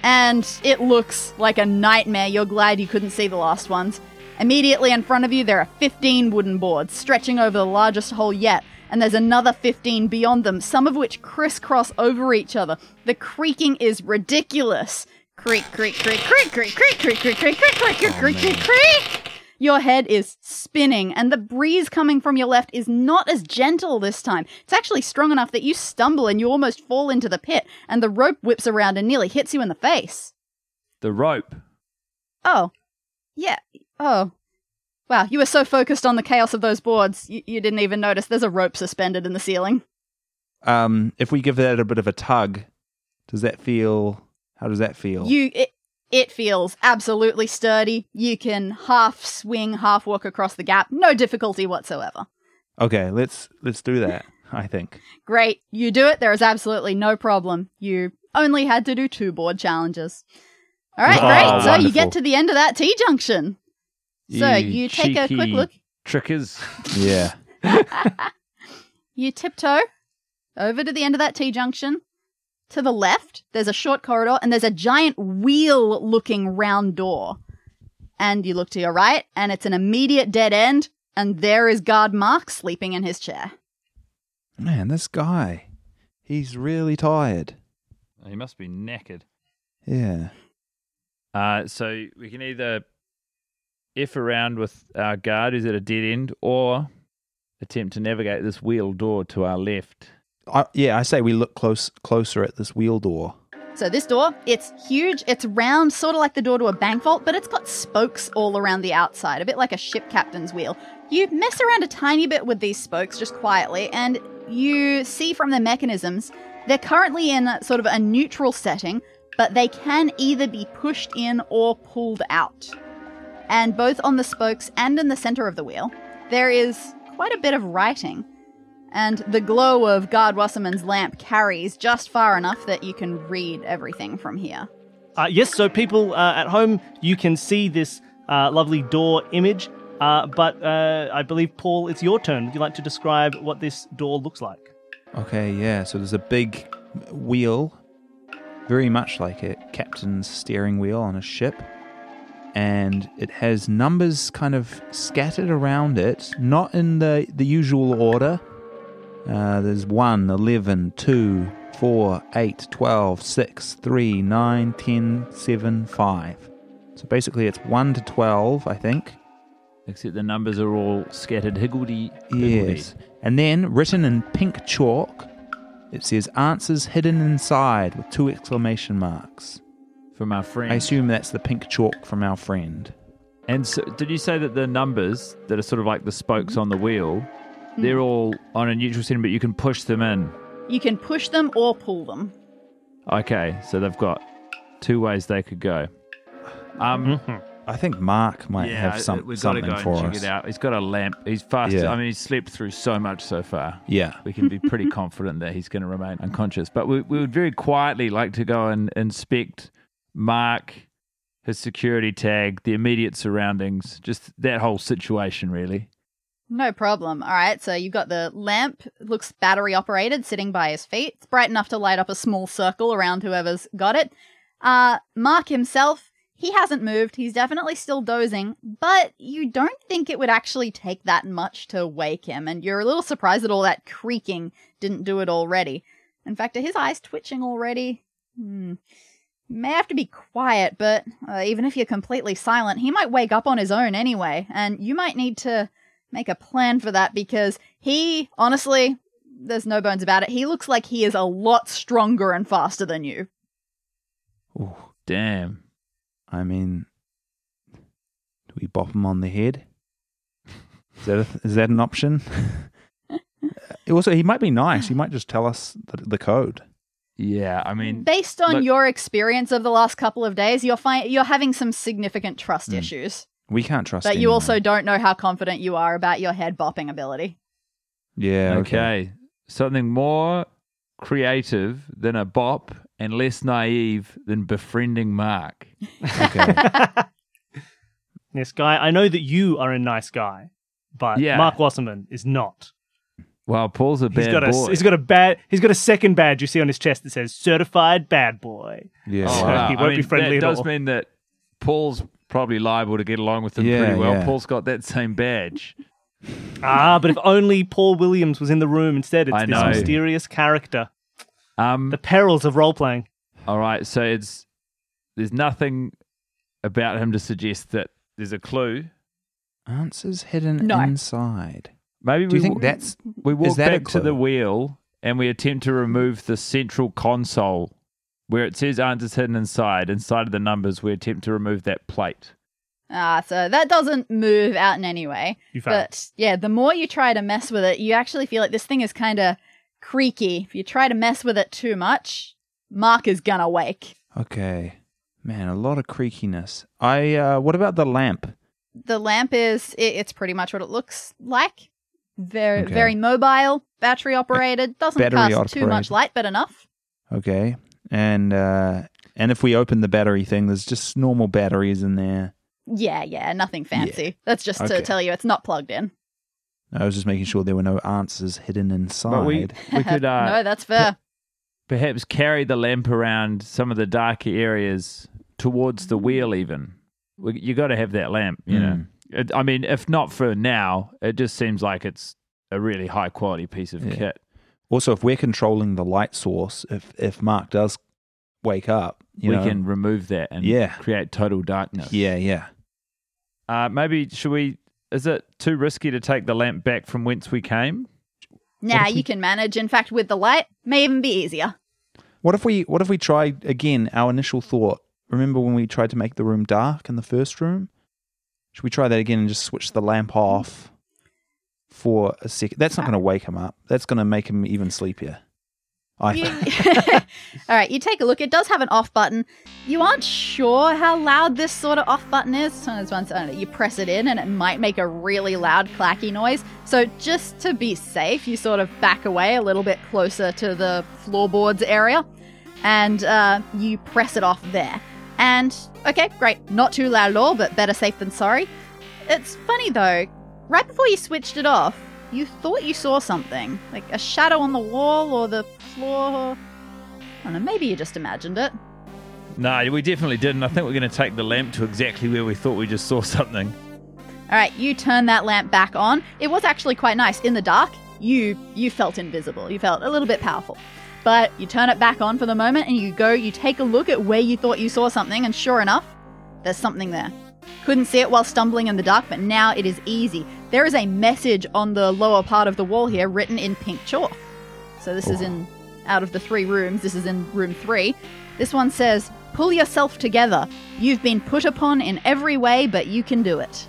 And it looks like a nightmare. You're glad you couldn't see the last ones. Immediately in front of you, there are 15 wooden boards stretching over the largest hole yet, and there's another 15 beyond them, some of which crisscross over each other. The creaking is ridiculous. Creak, creak, creak, creak, creak, creak, creak, creak, creak, creak, creak, creak, creak, creak, creak. Your head is spinning, and the breeze coming from your left is not as gentle this time. It's actually strong enough that you stumble and you almost fall into the pit, and the rope whips around and nearly hits you in the face. The rope. Oh. Yeah. Oh. Wow, you were so focused on the chaos of those boards, you, you didn't even notice there's a rope suspended in the ceiling. Um, if we give that a bit of a tug, does that feel? How does that feel? You it, it feels absolutely sturdy. You can half swing, half walk across the gap, no difficulty whatsoever. okay, let's let's do that. I think. [LAUGHS] Great, you do it. There is absolutely no problem. You only had to do two board challenges. All right, Oh, great. So you get to the end of that T junction. So you take a quick cheeky look. Trickers. [LAUGHS] Yeah. [LAUGHS] You tiptoe over to the end of that T junction. To the left, there's a short corridor and there's a giant wheel looking round door. And you look to your right, and it's an immediate dead end, and there is guard Mark sleeping in his chair. Man, this guy, he's really tired. He must be knackered. Yeah. Uh, so we can either F around with our guard who's at a dead end or attempt to navigate this wheel door to our left. I, yeah, I say we look close closer at this wheel door. So this door, it's huge, it's round, sort of like the door to a bank vault, but it's got spokes all around the outside, a bit like a ship captain's wheel. You mess around a tiny bit with these spokes just quietly, and you see from the mechanisms, they're currently in a, sort of a neutral setting, but they can either be pushed in or pulled out. And both on the spokes and in the center of the wheel, there is quite a bit of writing and the glow of Guard Wasserman's lamp carries just far enough that you can read everything from here. Uh, yes, so people uh, at home, you can see this uh, lovely door image, uh, but uh, I believe, Paul, it's your turn. Would you like to describe what this door looks like? Okay, yeah. So there's a big wheel, very much like a captain's steering wheel on a ship. And it has numbers kind of scattered around it, not in the, the usual order. Uh, there's 1, 11, 2, 4, 8, 12, 6, 3, 9, 10, 7, 5. So basically it's 1 to 12, I think. Except the numbers are all scattered higgledy. Yes. And then written in pink chalk, it says answers hidden inside with two exclamation marks. From our friend. I assume that's the pink chalk from our friend. And so, did you say that the numbers that are sort of like the spokes mm-hmm. on the wheel, mm-hmm. they're all on a neutral setting, but you can push them in? You can push them or pull them. Okay, so they've got two ways they could go. Um, mm-hmm. I think Mark might yeah, have some, we've got to something go for check us. it out. He's got a lamp. He's fast. Yeah. I mean, he's slept through so much so far. Yeah. We can be pretty [LAUGHS] confident that he's going to remain unconscious. But we, we would very quietly like to go and inspect Mark, his security tag, the immediate surroundings, just that whole situation, really. No problem. All right, so you've got the lamp, looks battery operated, sitting by his feet. It's bright enough to light up a small circle around whoever's got it. Uh, Mark himself, he hasn't moved. He's definitely still dozing, but you don't think it would actually take that much to wake him, and you're a little surprised that all that creaking didn't do it already. In fact, are his eyes twitching already? Hmm. May have to be quiet, but uh, even if you're completely silent, he might wake up on his own anyway, and you might need to make a plan for that because he, honestly, there's no bones about it. He looks like he is a lot stronger and faster than you. Ooh, Damn. I mean, do we bop him on the head? Is that, a, is that an option? [LAUGHS] also, he might be nice. He might just tell us the, the code. Yeah, I mean, Based on look- your experience of the last couple of days, you're fi- you're having some significant trust Hmm. issues. We can't trust But you also don't know how confident you are about your head bopping ability. Yeah, okay. okay. Something more creative than a bop and less naive than befriending Mark. Okay. [LAUGHS] Yes, guy, I know that you are a nice guy, but Yeah. Mark Wasserman is not. Wow, Paul's a He's bad got a boy. he's got a bad he's got a second badge you see on his chest that says certified bad boy. Yeah. Oh, So wow. he won't be mean, friendly that at does all. mean that Paul's probably liable to get along with them Yeah, pretty well. yeah. Paul's got that same badge. Ah, but if only Paul Williams was in the room instead. It's I this know. mysterious character. Um, The perils of role playing. all right, so it's there's nothing about him to suggest that there's a clue. Answers hidden No. inside. Maybe Do you we think wa- that's we walk that back to the wheel and we attempt to remove the central console where it says answers hidden inside. Inside of the numbers, we attempt to remove that plate. Ah, so that doesn't move out in any way. You found. But yeah, the more you try to mess with it, you actually feel like this thing is kind of creaky. If you try to mess with it too much, Mark is gonna wake. okay? Man, a lot of creakiness. I. Uh, what about the lamp? The lamp is it, it's pretty much what it looks like. Very Okay. very mobile, battery operated, doesn't Battery cast too much light, but enough. Okay, and uh, and if we open the battery thing, there's just normal batteries in there. Yeah, yeah, nothing fancy. That's just Okay. to tell you it's not plugged in. I was just making sure there were no answers hidden inside. But we we could [LAUGHS] uh, no, that's fair. perhaps carry the lamp around some of the darker areas towards the wheel even We- you got to have that lamp you know it, i mean if not for now it just seems like it's a really high quality piece of Yeah. kit Also, if we're controlling the light source, if if Mark does wake up, you we know, can remove that and Yeah. create total darkness yeah, yeah. uh, maybe should we is it too risky to take the lamp back from whence we came Now if you can manage. In fact, with the light, may even be easier. What if we what if we try again our initial thought? Remember when we tried to make the room dark in the first room? Should we try that again and just switch the lamp off for a second? That's not going to wake him up. That's going to make him even sleepier. I think. [LAUGHS] All right, you take a look. It does have an off button. You aren't sure how loud this sort of off button is. Sometimes once know, you press it in and it might make a really loud clacky noise. So just to be safe, you sort of back away a little bit closer to the floorboards area, and uh, you press it off there. And okay, great, not too loud at all, but better safe than sorry. It's funny though. Right before you switched it off, you thought you saw something, like a shadow on the wall or the floor. I don't know, maybe you just imagined it. no we definitely didn't i think we're going to take the lamp to exactly where we thought we just saw something All right, you turn that lamp back on. It was actually quite nice. In the dark, you you felt invisible. You felt a little bit powerful. But you turn it back on for the moment and you go, you take a look at where you thought you saw something, and sure enough, there's something there. Couldn't see it while stumbling in the dark, but now it is easy. There is a message on the lower part of the wall here written in pink chalk. So this is in out of the three rooms, this is in room three. This one says, Pull yourself together. You've been put upon in every way, but you can do it.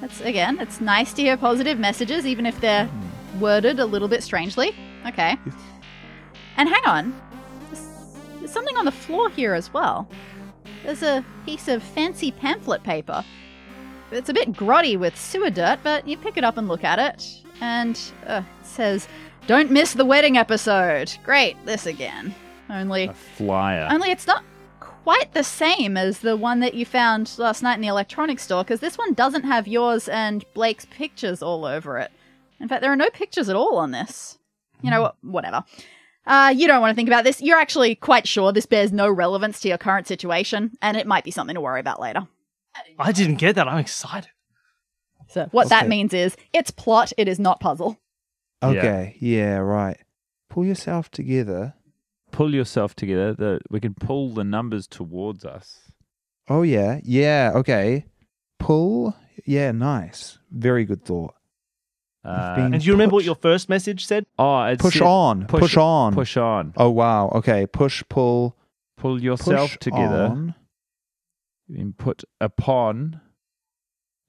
That's again, it's nice to hear positive messages, even if they're hmm. worded a little bit strangely. Okay. And hang on, there's, something on the floor here as well. There's a piece of fancy pamphlet paper. It's a bit grotty with sewer dirt, but you pick it up and look at it, and uh, it says, "Don't miss the wedding episode." Great, this again. Only a flyer only it's not quite the same as the one that you found last night in the electronics store, because this one doesn't have yours and Blake's pictures all over it. In fact, there are no pictures at all on this. You know what? Whatever. Uh, you don't want to think about this. You're actually quite sure this bears no relevance to your current situation, and it might be something to worry about later. I didn't get that. I'm excited. So, what that means is it's plot, it is not puzzle. Yeah. Okay, yeah. right. Pull yourself together. pull yourself together the, we can pull the numbers towards us Oh yeah, yeah. Okay, pull. Yeah, nice. Very good thought. Uh, And do you remember what Push. your first message said? oh it Push said- on. Push, on. push on Oh wow. Okay. Push. Pull. pull yourself push together On, and put upon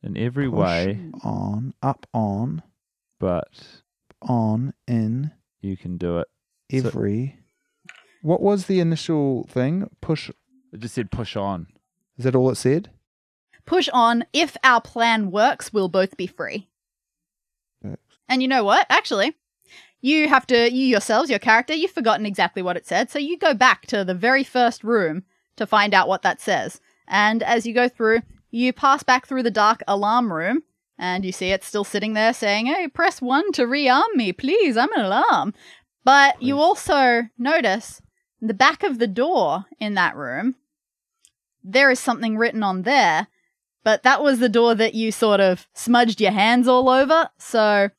in every push way On. Up. On. but On. In. you can do it So- Every. what was the initial thing? Push. it just said push on Is that all it said? Push on. If our plan works, we'll both be free. And you know what? Actually, you have to, you yourselves, your character, you've forgotten exactly what it said. So you go back to the very first room to find out what that says. And as you go through, you pass back through the dark alarm room and you see it still sitting there saying, Hey, press one to rearm me, please. I'm an alarm. But you also notice the back of the door in that room, there is something written on there, but that was the door that you sort of smudged your hands all over. So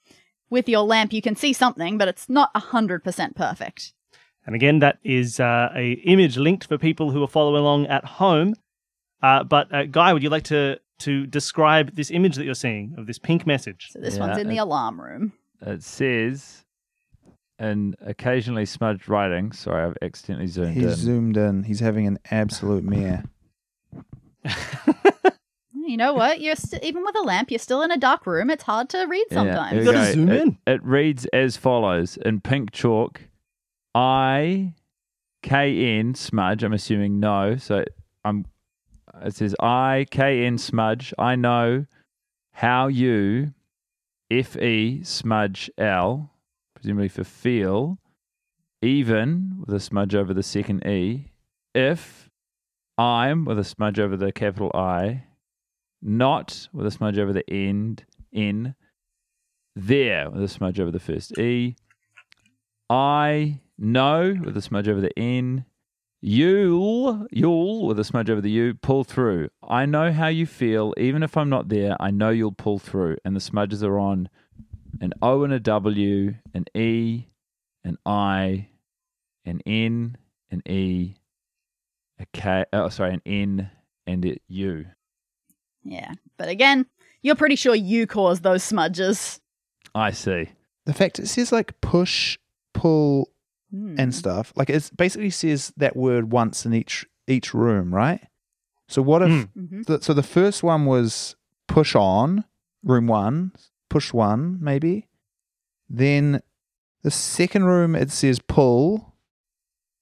with your lamp, you can see something, but it's not 100% perfect. And again, that is uh, a image linked for people who are following along at home. Uh, but uh, Guy, would you like to to describe this image that you're seeing of this pink message? So this Yeah, one's in the alarm room. It says, and occasionally smudged writing. Sorry, I've accidentally zoomed He's in. He's zoomed in. He's having an absolute mare. [LAUGHS] [LAUGHS] You know what? You're st- even with a lamp, you're still in a dark room. It's hard to read sometimes. here You gotta go. zoom It- in. It reads as follows in pink chalk I K N smudge. I'm assuming no. So I'm it says I K N smudge. I know how you F E smudge L, presumably for feel, even with a smudge over the second E. If I'm with a smudge over the capital I, not with a smudge over the end N, there with a smudge over the first E. I know with a smudge over the N. You'll, you'll with a smudge over the U, pull through. I know how you feel. Even if I'm not there, I know you'll pull through. And the smudges are on an O and a W, an E, an I, an N, an E, a K, oh, sorry, an N, and a U. Yeah. But again, you're pretty sure you caused those smudges. I see. The fact it says like push, pull, Hmm. and stuff. Like it basically says that word once in each each room, right? So what if? Mm. The- so the first one was push on, room one, push one, maybe. Then the second room it says pull,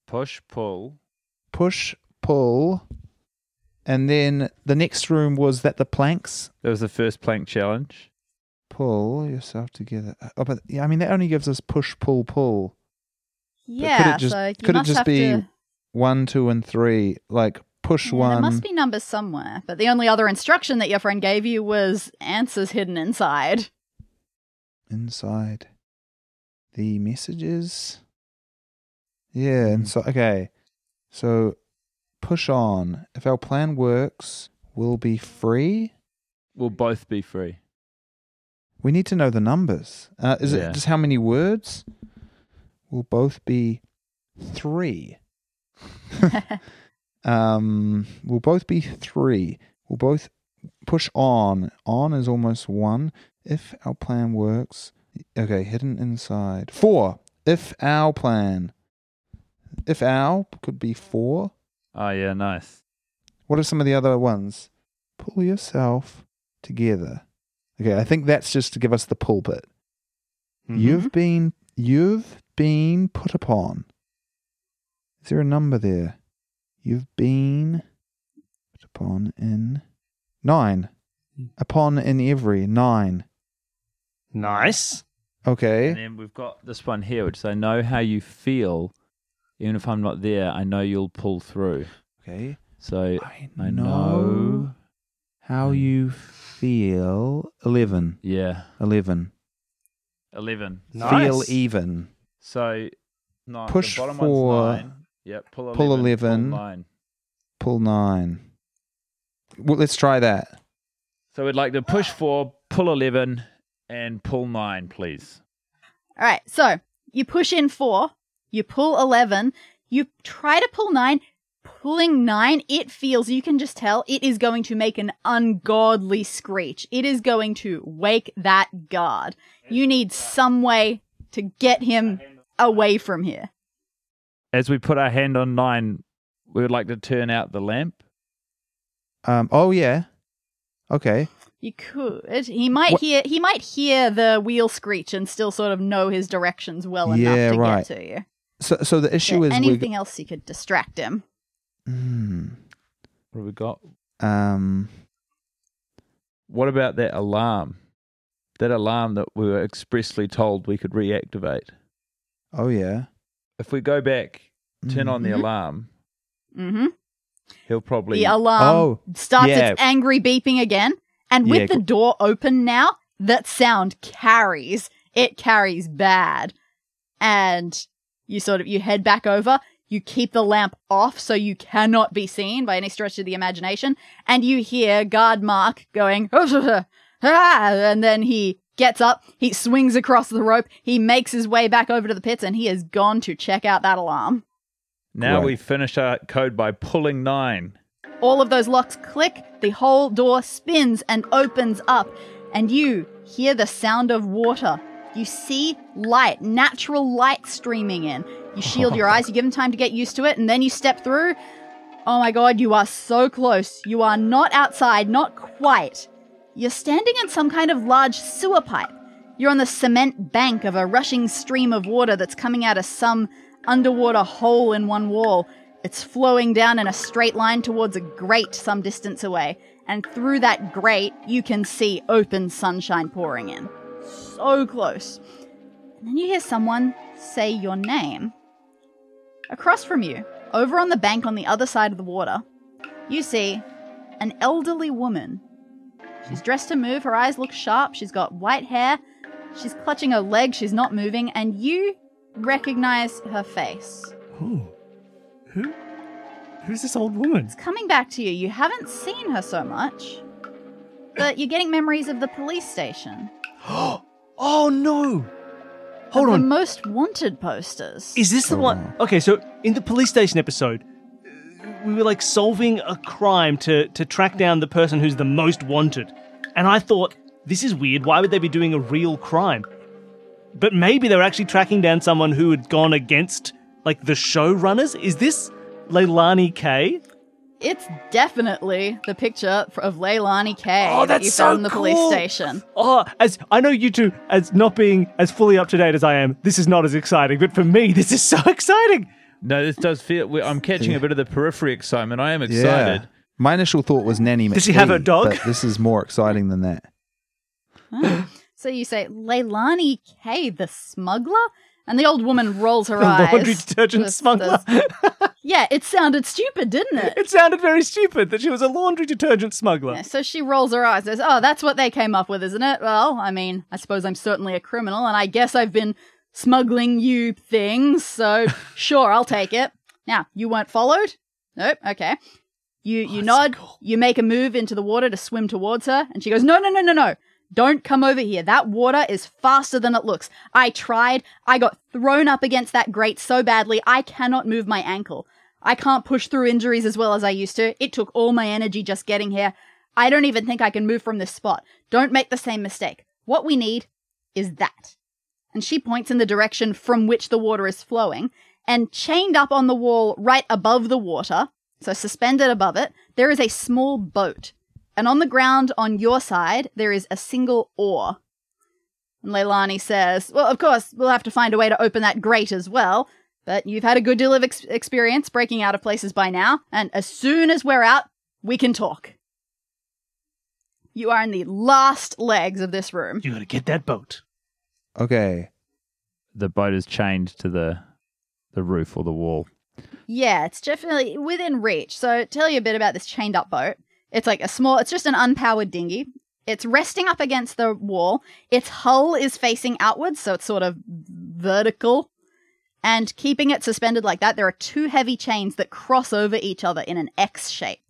Push, pull. push, pull, and then the next room was that the planks That was the first plank challenge. pull yourself together. Oh, but yeah, I mean that only gives us push, pull, pull. Yeah. it just- so you could it just have be to. One, two, and three. Like push Yeah, one. There must be numbers somewhere. But the only other instruction that your friend gave you was answers hidden inside. inside the messages. Yeah, and hmm. so okay. So push on. If our plan works, we'll be free. We'll both be free. We need to know the numbers. Uh, is Yeah. it just how many words? We'll both be three. [LAUGHS] um, we'll both be three. We'll both push on. On is almost one. If our plan works, okay, hidden inside. Four. If our plan. If our could be four. Oh, yeah, nice. What are some of the other ones? Pull yourself together. Okay, I think that's just to give us the pulpit. Mhm. You've been you've been put upon. Is there a number there? You've been put upon in nine. Upon in every nine. nice. Okay. And then we've got this one here, which is I know how you feel. Even if I'm not there, I know you'll pull through. Okay. So I I know know. how mm. you feel. Eleven. Yeah. Eleven. 11. Feel even. So no, Push the bottom for- one's nine. Yep, pull 11. pull 11. Pull nine. Pull nine. Well, let's try that. So we'd like to push four, pull 11, and pull nine, please. All right. So you push in four, you pull 11, you try to pull nine. Pulling nine, it feels, you can just tell, it is going to make an ungodly screech. It is going to wake that guard. You need some way to get him away from here. As we put our hand on nine, we would like to turn out the lamp. Um. Oh yeah. Okay. You could. He might What- hear. He might hear the wheel screech and still sort of know his directions well enough Yeah, to right. get to you. So so the issue Yeah, is we. anything else you could distract him. Hmm. What have we got? Um. What about that alarm? That alarm that we were expressly told we could reactivate. Oh yeah. If we go back, turn Mm. on the Mhm. alarm, Mm-hmm. he'll probably. The alarm Oh, starts yeah. its angry beeping again, And with Yeah, the door open now, that sound carries. It carries bad. And you sort of you head back over, you keep the lamp off so you cannot be seen by any stretch of the imagination, and you hear guard Mark going [LAUGHS] ah, and then he gets up, he swings across the rope, he makes his way back over to the pits, and he has gone to check out that alarm. Now Right. we finish our code by pulling nine. All of those locks click, the whole door spins and opens up, and you hear the sound of water. You see light, natural light streaming in. You shield your eyes, you give them time to get used to it, and then you step through. Oh my god, you are so close. You are not outside, not quite. You're standing in some kind of large sewer pipe. You're on the cement bank of a rushing stream of water that's coming out of some underwater hole in one wall. It's flowing down in a straight line towards a grate some distance away, and through that grate, you can see open sunshine pouring in. So close. And then you hear someone say your name. Across from you, over on the bank on the other side of the water, you see an elderly woman. She's dressed to move, her eyes look sharp, she's got white hair, she's clutching her leg, she's not moving, and you recognize her face. Ooh. Who? Who's this old woman? It's coming back to you. You haven't seen her so much, but you're getting memories of the police station. [GASPS] [GASPS] Oh, Oh no! Hold of on. The most wanted posters. Is this the Oh, one? no. Okay, so in the police station episode, we were like solving a crime to to track down the person who's the most wanted, and I thought this is weird. Why would they be doing a real crime? But maybe they were actually tracking down someone who had gone against like the showrunners. Is this Leilani K? It's definitely the picture of Leilani K Oh, that that's you so found in the police station. Oh, as I know you two, as not being as fully up to date as I am, this is not as exciting. But for me, this is so [LAUGHS] exciting. No, this does feel. I'm catching a bit of the periphery excitement. I am Yeah. excited. My initial thought was Nanny Does she have a dog? But this is more exciting than that. [GASPS] So you say, Leilani K, the smuggler? And the old woman rolls her [LAUGHS] eyes. laundry detergent smuggler. yeah, it sounded stupid, didn't it? It sounded very stupid that she was a laundry detergent smuggler. Yeah, so she rolls her eyes. Says, "Oh, that's what they came up with, isn't it? Well, I mean, I suppose I'm certainly a criminal, and I guess I've been smuggling you things. So [LAUGHS] sure, I'll take it. Now, you weren't followed? Nope. Okay. You you Oh, nod. so cool. You make a move into the water to swim towards her, and she goes, "No, no, no, no, no." Don't come over here. That water is faster than it looks. I tried. I got thrown up against that grate so badly, I cannot move my ankle. I can't push through injuries as well as I used to. It took all my energy just getting here. I don't even think I can move from this spot. Don't make the same mistake. What we need is that. And she points in the direction from which the water is flowing, and chained up on the wall right above the water, so suspended above it, there is a small boat. And on the ground on your side, there is a single oar. And Leilani says, Well, of course, we'll have to find a way to open that grate as well. But you've had a good deal of ex- experience breaking out of places by now, and as soon as we're out, we can talk. You are in the last legs of this room. You gotta get that boat. Okay. The boat is chained to the the roof or the wall. Yeah, it's definitely within reach. So, tell you a bit about this chained up boat. It's like a small, it's just an unpowered dinghy. It's resting up against the wall. Its hull is facing outwards, so it's sort of vertical. And keeping it suspended like that, there are two heavy chains that cross over each other in an X shape.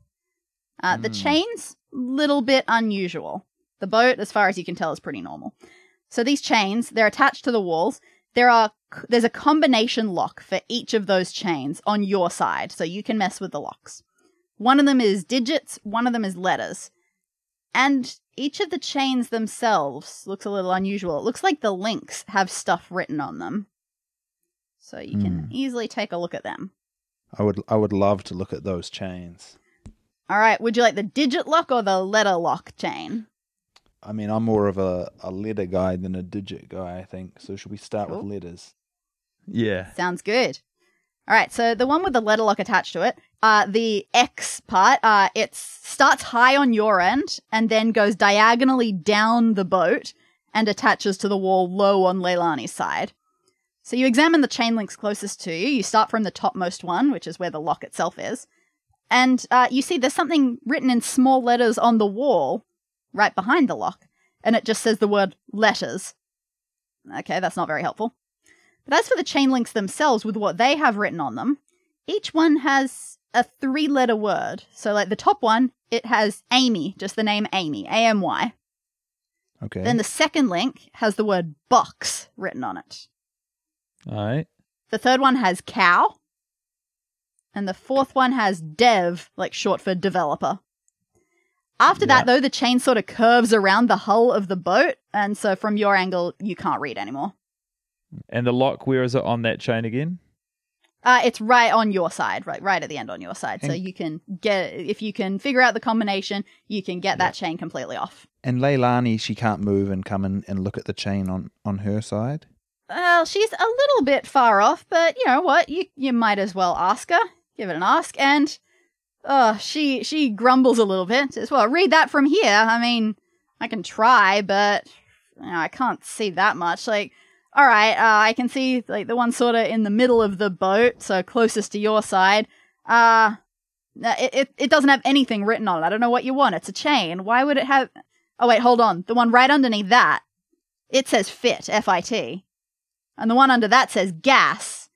Uh, The Hmm. chains, little bit unusual. The boat, as far as you can tell, is pretty normal. So these chains, they're attached to the walls. There are there's a combination lock for each of those chains on your side, so you can mess with the locks. One of them is digits, one of them is letters. And each of the chains themselves looks a little unusual. It looks like the links have stuff written on them. So you can Hmm. easily take a look at them. I would I would love to look at those chains. All right, would you like the digit lock or the letter lock chain? I mean, I'm more of a, a letter guy than a digit guy, I think. So should we start Cool. with letters? Yeah. Sounds good. All right, so the one with the letter lock attached to it, uh, the X part, uh, it starts high on your end and then goes diagonally down the boat and attaches to the wall low on Leilani's side. So you examine the chain links closest to you. You start from the topmost one, which is where the lock itself is, and uh, you see there's something written in small letters on the wall, right behind the lock, and it just says the word letters. Okay, that's not very helpful. But as for the chain links themselves, with what they have written on them, each one has a three letter word. So, like the top one, it has Amy, just the name Amy, A M Y. Okay. Then the second link has the word box written on it. All right. The third one has cow. And the fourth one has dev, like short for developer. After Yeah. that, though, the chain sort of curves around the hull of the boat. And so from your angle, you can't read anymore. And the lock, where is it on that chain again? Uh, it's right on your side, right, right at the end on your side. So you can get, if you can figure out the combination, you can get that chain completely off. and Leilani, she can't move and come in and look at the chain on on her side. Well, she's a little bit far off, but you know what? You you might as well ask her. Give it an ask, and uh, she she grumbles a little bit. Says, "Well, read that from here. I mean, I can try, but you know, I can't see that much. Like, all right, uh, I can see like the one sort of in the middle of the boat, so closest to your side. Uh it, it it doesn't have anything written on it. I don't know what you want. It's a chain. Why would it have? Oh wait, hold on. The one right underneath that, it says fit, F I T. And the one under that says gas.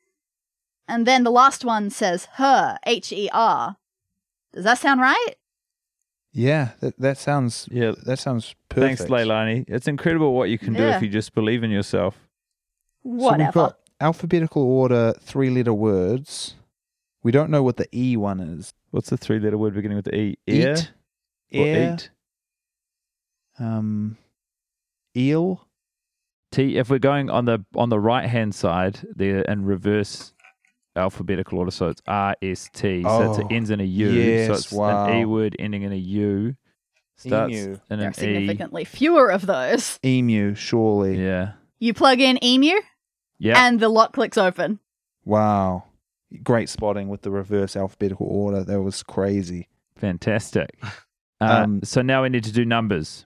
And then the last one says her, H E R. Does that sound right? Yeah, that that sounds Yeah. that sounds perfect. Thanks, Leilani. It's incredible what you can do Yeah. if you just believe in yourself. So we've Whatever. got alphabetical order, three letter words. We don't know what the E one is. What's the three letter word beginning with the E? Ear? Eat, Or air, eat? um, eel. T. If we're going on the on the right hand side, they're in reverse alphabetical order, so it's R S T. So Oh, it ends in a U. Yes, so it's wow. an E word ending in a U. Starts Emu. in there are an E. significantly fewer of those. Emu, surely. Yeah. You plug in emu, Yeah. and the lock clicks open. Wow. Great spotting with the reverse alphabetical order. That was crazy. Fantastic. [LAUGHS] Uh, Um, so now we need to do numbers.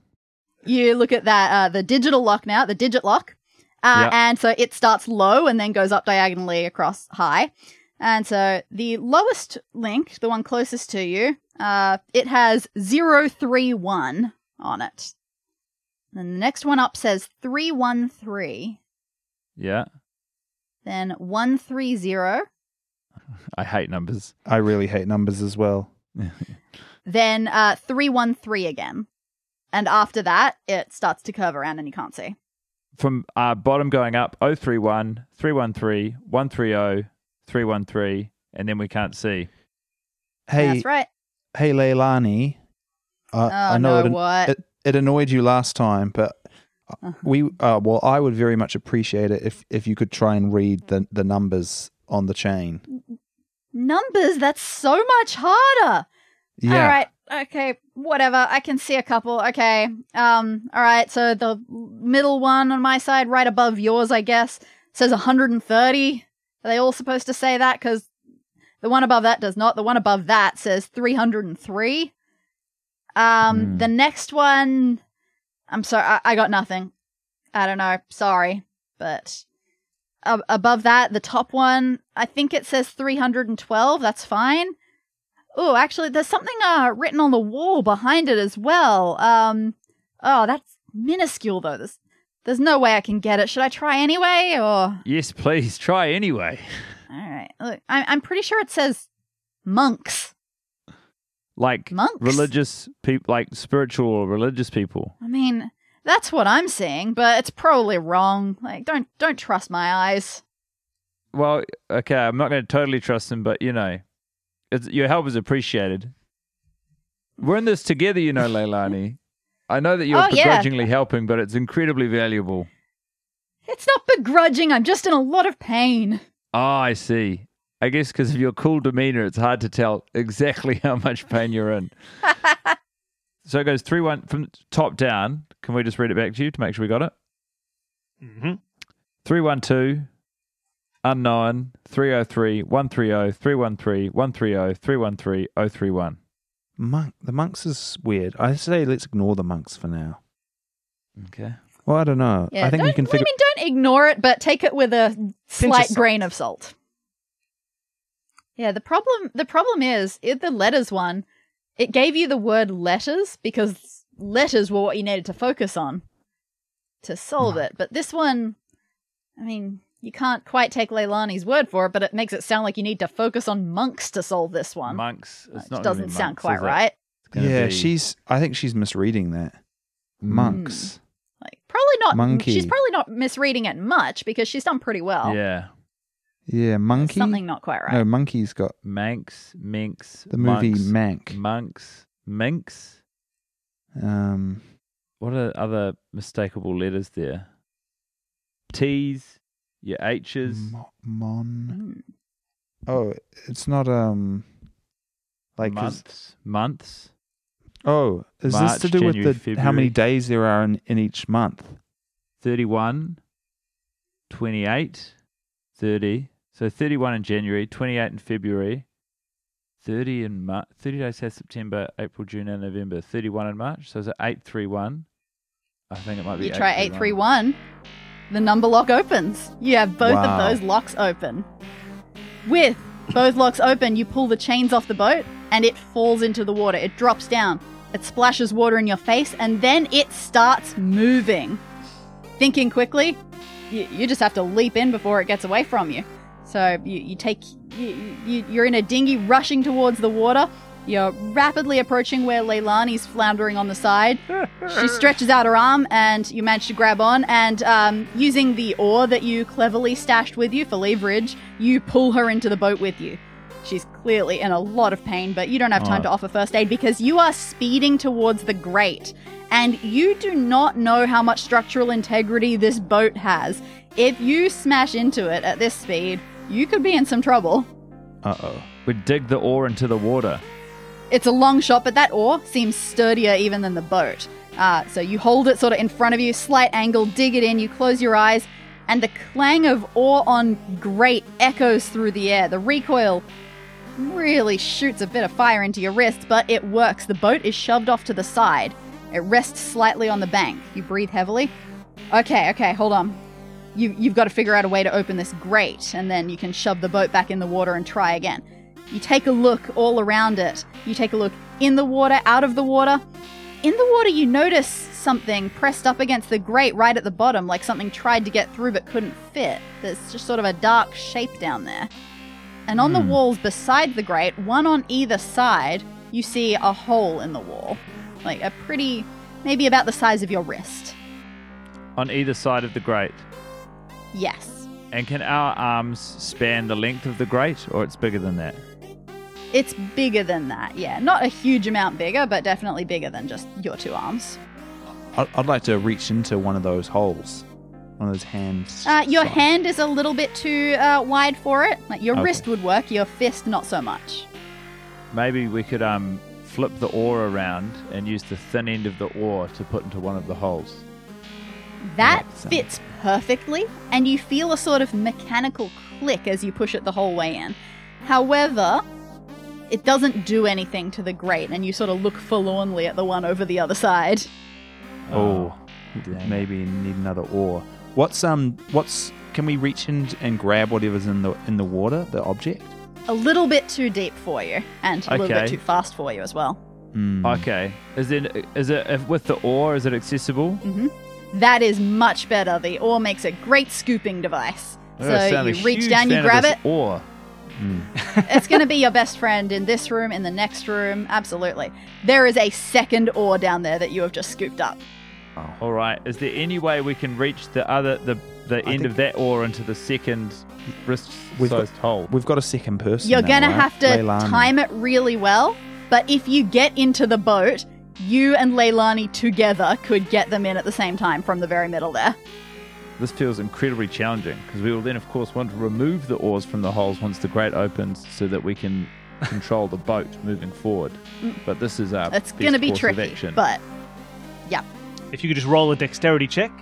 You look at that, uh, the digital lock now, the digit lock. Uh, Yeah. And so it starts low and then goes up diagonally across high. And so the lowest link, the one closest to you, uh, it has 031 on it. Then the next one up says 313, Yeah. Then 130, [LAUGHS] I hate numbers. I really hate numbers as well. [LAUGHS] then uh, 313 again. And after that, it starts to curve around and you can't see. From uh, bottom going up 031, 313, 130, 313, and then we can't see. Hey, That's right. hey, Leilani. Uh, Oh, I know no, it, what? it, it annoyed you last time, but Uh-huh. we uh, well, I would very much appreciate it if if you could try and read the the numbers on the chain. Numbers, that's so much harder. Yeah. All right. Okay. Whatever. I can see a couple. Okay. Um. All right. So the middle one on my side, right above yours, I guess, says 130. Are they all supposed to say that? Because the one above that does not. The one above that says 303. Um. Hmm. The next one. I'm sorry. I, I got nothing. I don't know. Sorry, but. Uh, above that, the top one, I think it says 312. That's fine. Oh, actually, there's something uh, written on the wall behind it as well. Um, oh, that's minuscule though. There's, there's no way I can get it. Should I try anyway, or? Yes, please. Try anyway. All right. Look, I, I'm pretty sure it says monks. Like Monks? religious people, like spiritual or religious people. I mean, that's what I'm seeing, but it's probably wrong. Like, don't don't trust my eyes. Well, okay, I'm not going to totally trust them, but you know, it's, your help is appreciated. We're in this together, you know, Leilani. I know that you're Oh, yeah. begrudgingly helping, but it's incredibly valuable. It's not begrudging. I'm just in a lot of pain. Oh, I see. I guess because of your cool demeanor, it's hard to tell exactly [LAUGHS] how much pain you're in. [LAUGHS] so it goes three one from top down. Can we just read it back to you to make sure we got it? hmm Three one two, unknown. 303-130-313-131-031 The monks is weird. I say let's ignore the monks for now. Okay. Well, I don't know. Yeah, I think don't, you can I mean, don't ignore it, but take it with a slight salt. grain of salt. Yeah, the problem the problem is in the letters one, it gave you the word letters because letters were what you needed to focus on to solve it. But this one, I mean, you can't quite take Leilani's word for it, but it makes it sound like you need to focus on monks to solve this one. Monks. It's Which not gonna be doesn't sound monks, quite right. It's gonna Yeah, be- she's. I think she's misreading that. Hmm. Monks. Like probably not. Monkey. She's probably not misreading it much because she's done pretty well. Yeah. Yeah, monkey. Something not quite right. No, monkey's got Manx, minx, the movie monks, Mank. monks, minx. Um, What are other mistakable letters there? T's, your H's. mo- mon. Mm. Oh, it's not um. Like 'cause- months, months. oh, is March, this to do January, with the how many days there are in, in each month? 31, 28, 30. So 31 in January, 28 in February, 30 in March. 30 days has September, April, June, and November. 31 in March. So is it 831? I think it might be You try 831. 831, the number lock opens. You have both Wow. of those locks open. With both locks open, you pull the chains off the boat and it falls into the water. It drops down. It splashes water in your face and then it starts moving. Thinking quickly, you, you just have to leap in before it gets away from you. So you, you take you, you, you're in a dinghy rushing towards the water. You're rapidly approaching where Leilani's floundering on the side. [LAUGHS] She stretches out her arm and you manage to grab on. And um, using the oar that you cleverly stashed with you for leverage, you pull her into the boat with you. She's clearly in a lot of pain, but you don't have time Oh. to offer first aid because you are speeding towards the grate. And you do not know how much structural integrity this boat has. If you smash into it at this speed, you could be in some trouble. Uh oh. We dig the oar into the water. It's a long shot, but that oar seems sturdier even than the boat. Uh, so you hold it sort of in front of you, slight angle, dig it in, you close your eyes, and the clang of oar on grate echoes through the air. The recoil really shoots a bit of fire into your wrist, but it works. The boat is shoved off to the side. It rests slightly on the bank. You breathe heavily. Okay, okay, hold on. You, you've got to figure out a way to open this grate, and then you can shove the boat back in the water and try again. You take a look all around it. You take a look in the water, out of the water. In the water, you notice something pressed up against the grate right at the bottom, like something tried to get through but couldn't fit. There's just sort of a dark shape down there. And on the hmm. walls beside the grate, one on either side, you see a hole in the wall. Like a pretty, maybe about the size of your wrist. On either side of the grate. Yes. And can our arms span the length of the grate, or it's bigger than that? It's bigger than that, yeah. Not a huge amount bigger, but definitely bigger than just your two arms. I'd, I'd like to reach into one of those holes, one of those hands. Uh, your size. hand is a little bit too uh, wide for it. Like your Okay. wrist would work, your fist not so much. Maybe we could um flip the oar around and use the thin end of the oar to put into one of the holes. That Right, so- fits perfectly, and you feel a sort of mechanical click as you push it the whole way in. However, it doesn't do anything to the grate, and you sort of look forlornly at the one over the other side. Oh, dang. maybe need another oar. What's um? What's can we reach in and grab whatever's in the in the water, the object? A little bit too deep for you, and a little bit too fast for you as well. Mm. Okay. Is it is it if with the oar? Is it accessible? That is much better. The oar makes a great scooping device. I So you reach down, you grab this it, Oar. [LAUGHS] it's going to be your best friend in this room, in the next room. Absolutely. There is a second oar down there that you have just scooped up. Oh. All right. Is there any way we can reach the other the the end of that oar into the second wrist We've got- sized hole? We've got a second person. You're now, going to have to Leilani. time it really well, but if you get into the boat, you and Leilani together could get them in at the same time from the very middle there. This feels incredibly challenging because we will then, of course, want to remove the oars from the holes once the grate opens so that we can control the boat moving forward. Mm. But this is our It's best going to be course of tricky, action. but yeah. If you could just roll a dexterity check.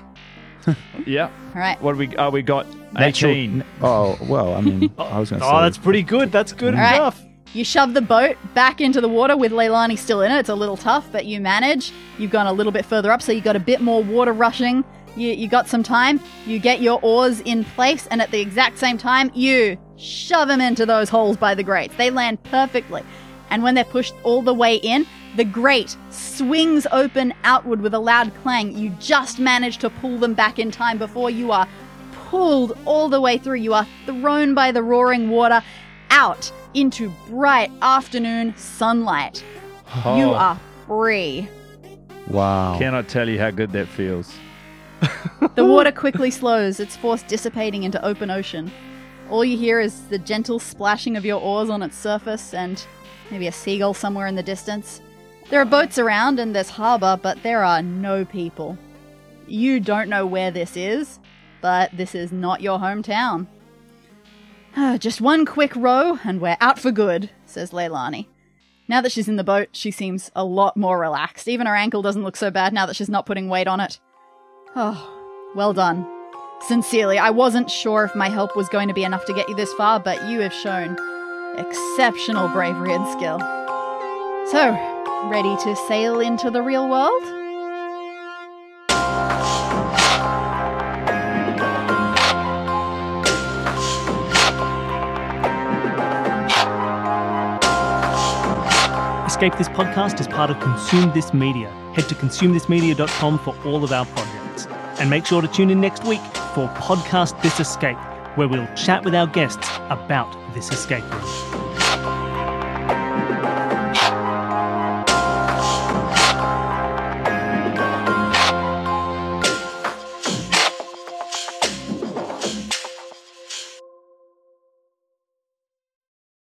[LAUGHS] yeah. All right. What do we? Oh, we got Natural- eighteen. Oh well, I mean, [LAUGHS] I was going to oh, say. Oh, that's pretty good. That's good All right. You shove the boat back into the water with Leilani still in it. It's a little tough, but you manage. You've gone a little bit further up, so you got a bit more water rushing. You, you got some time. You get your oars in place, and at the exact same time, you shove them into those holes by the grates. They land perfectly. And when they're pushed all the way in, The grate swings open outward with a loud clang. You just manage to pull them back in time before you are pulled all the way through. You are thrown by the roaring water out into bright afternoon sunlight. You Oh, are free. Wow. Cannot tell you how good that feels. [LAUGHS] The water [LAUGHS] quickly slows, its force dissipating into open ocean. All you hear is the gentle splashing of your oars on its surface and maybe a seagull somewhere in the distance. There are boats around and there's harbour, but there are no people. You don't know where this is, but this is not your hometown. Ah, Just one quick row and we're out for good, says Leilani. Now that she's in the boat, she seems a lot more relaxed. Even her ankle doesn't look so bad now that she's not putting weight on it. Oh, well done. Sincerely, I wasn't sure if my help was going to be enough to get you this far, but you have shown exceptional bravery and skill. So, ready to sail into the real world? Escape This Podcast is part of Consume This Media. Head to consumethismedia.com for all of our projects. And make sure to tune in next week for Podcast This Escape, where we'll chat with our guests about this escape room.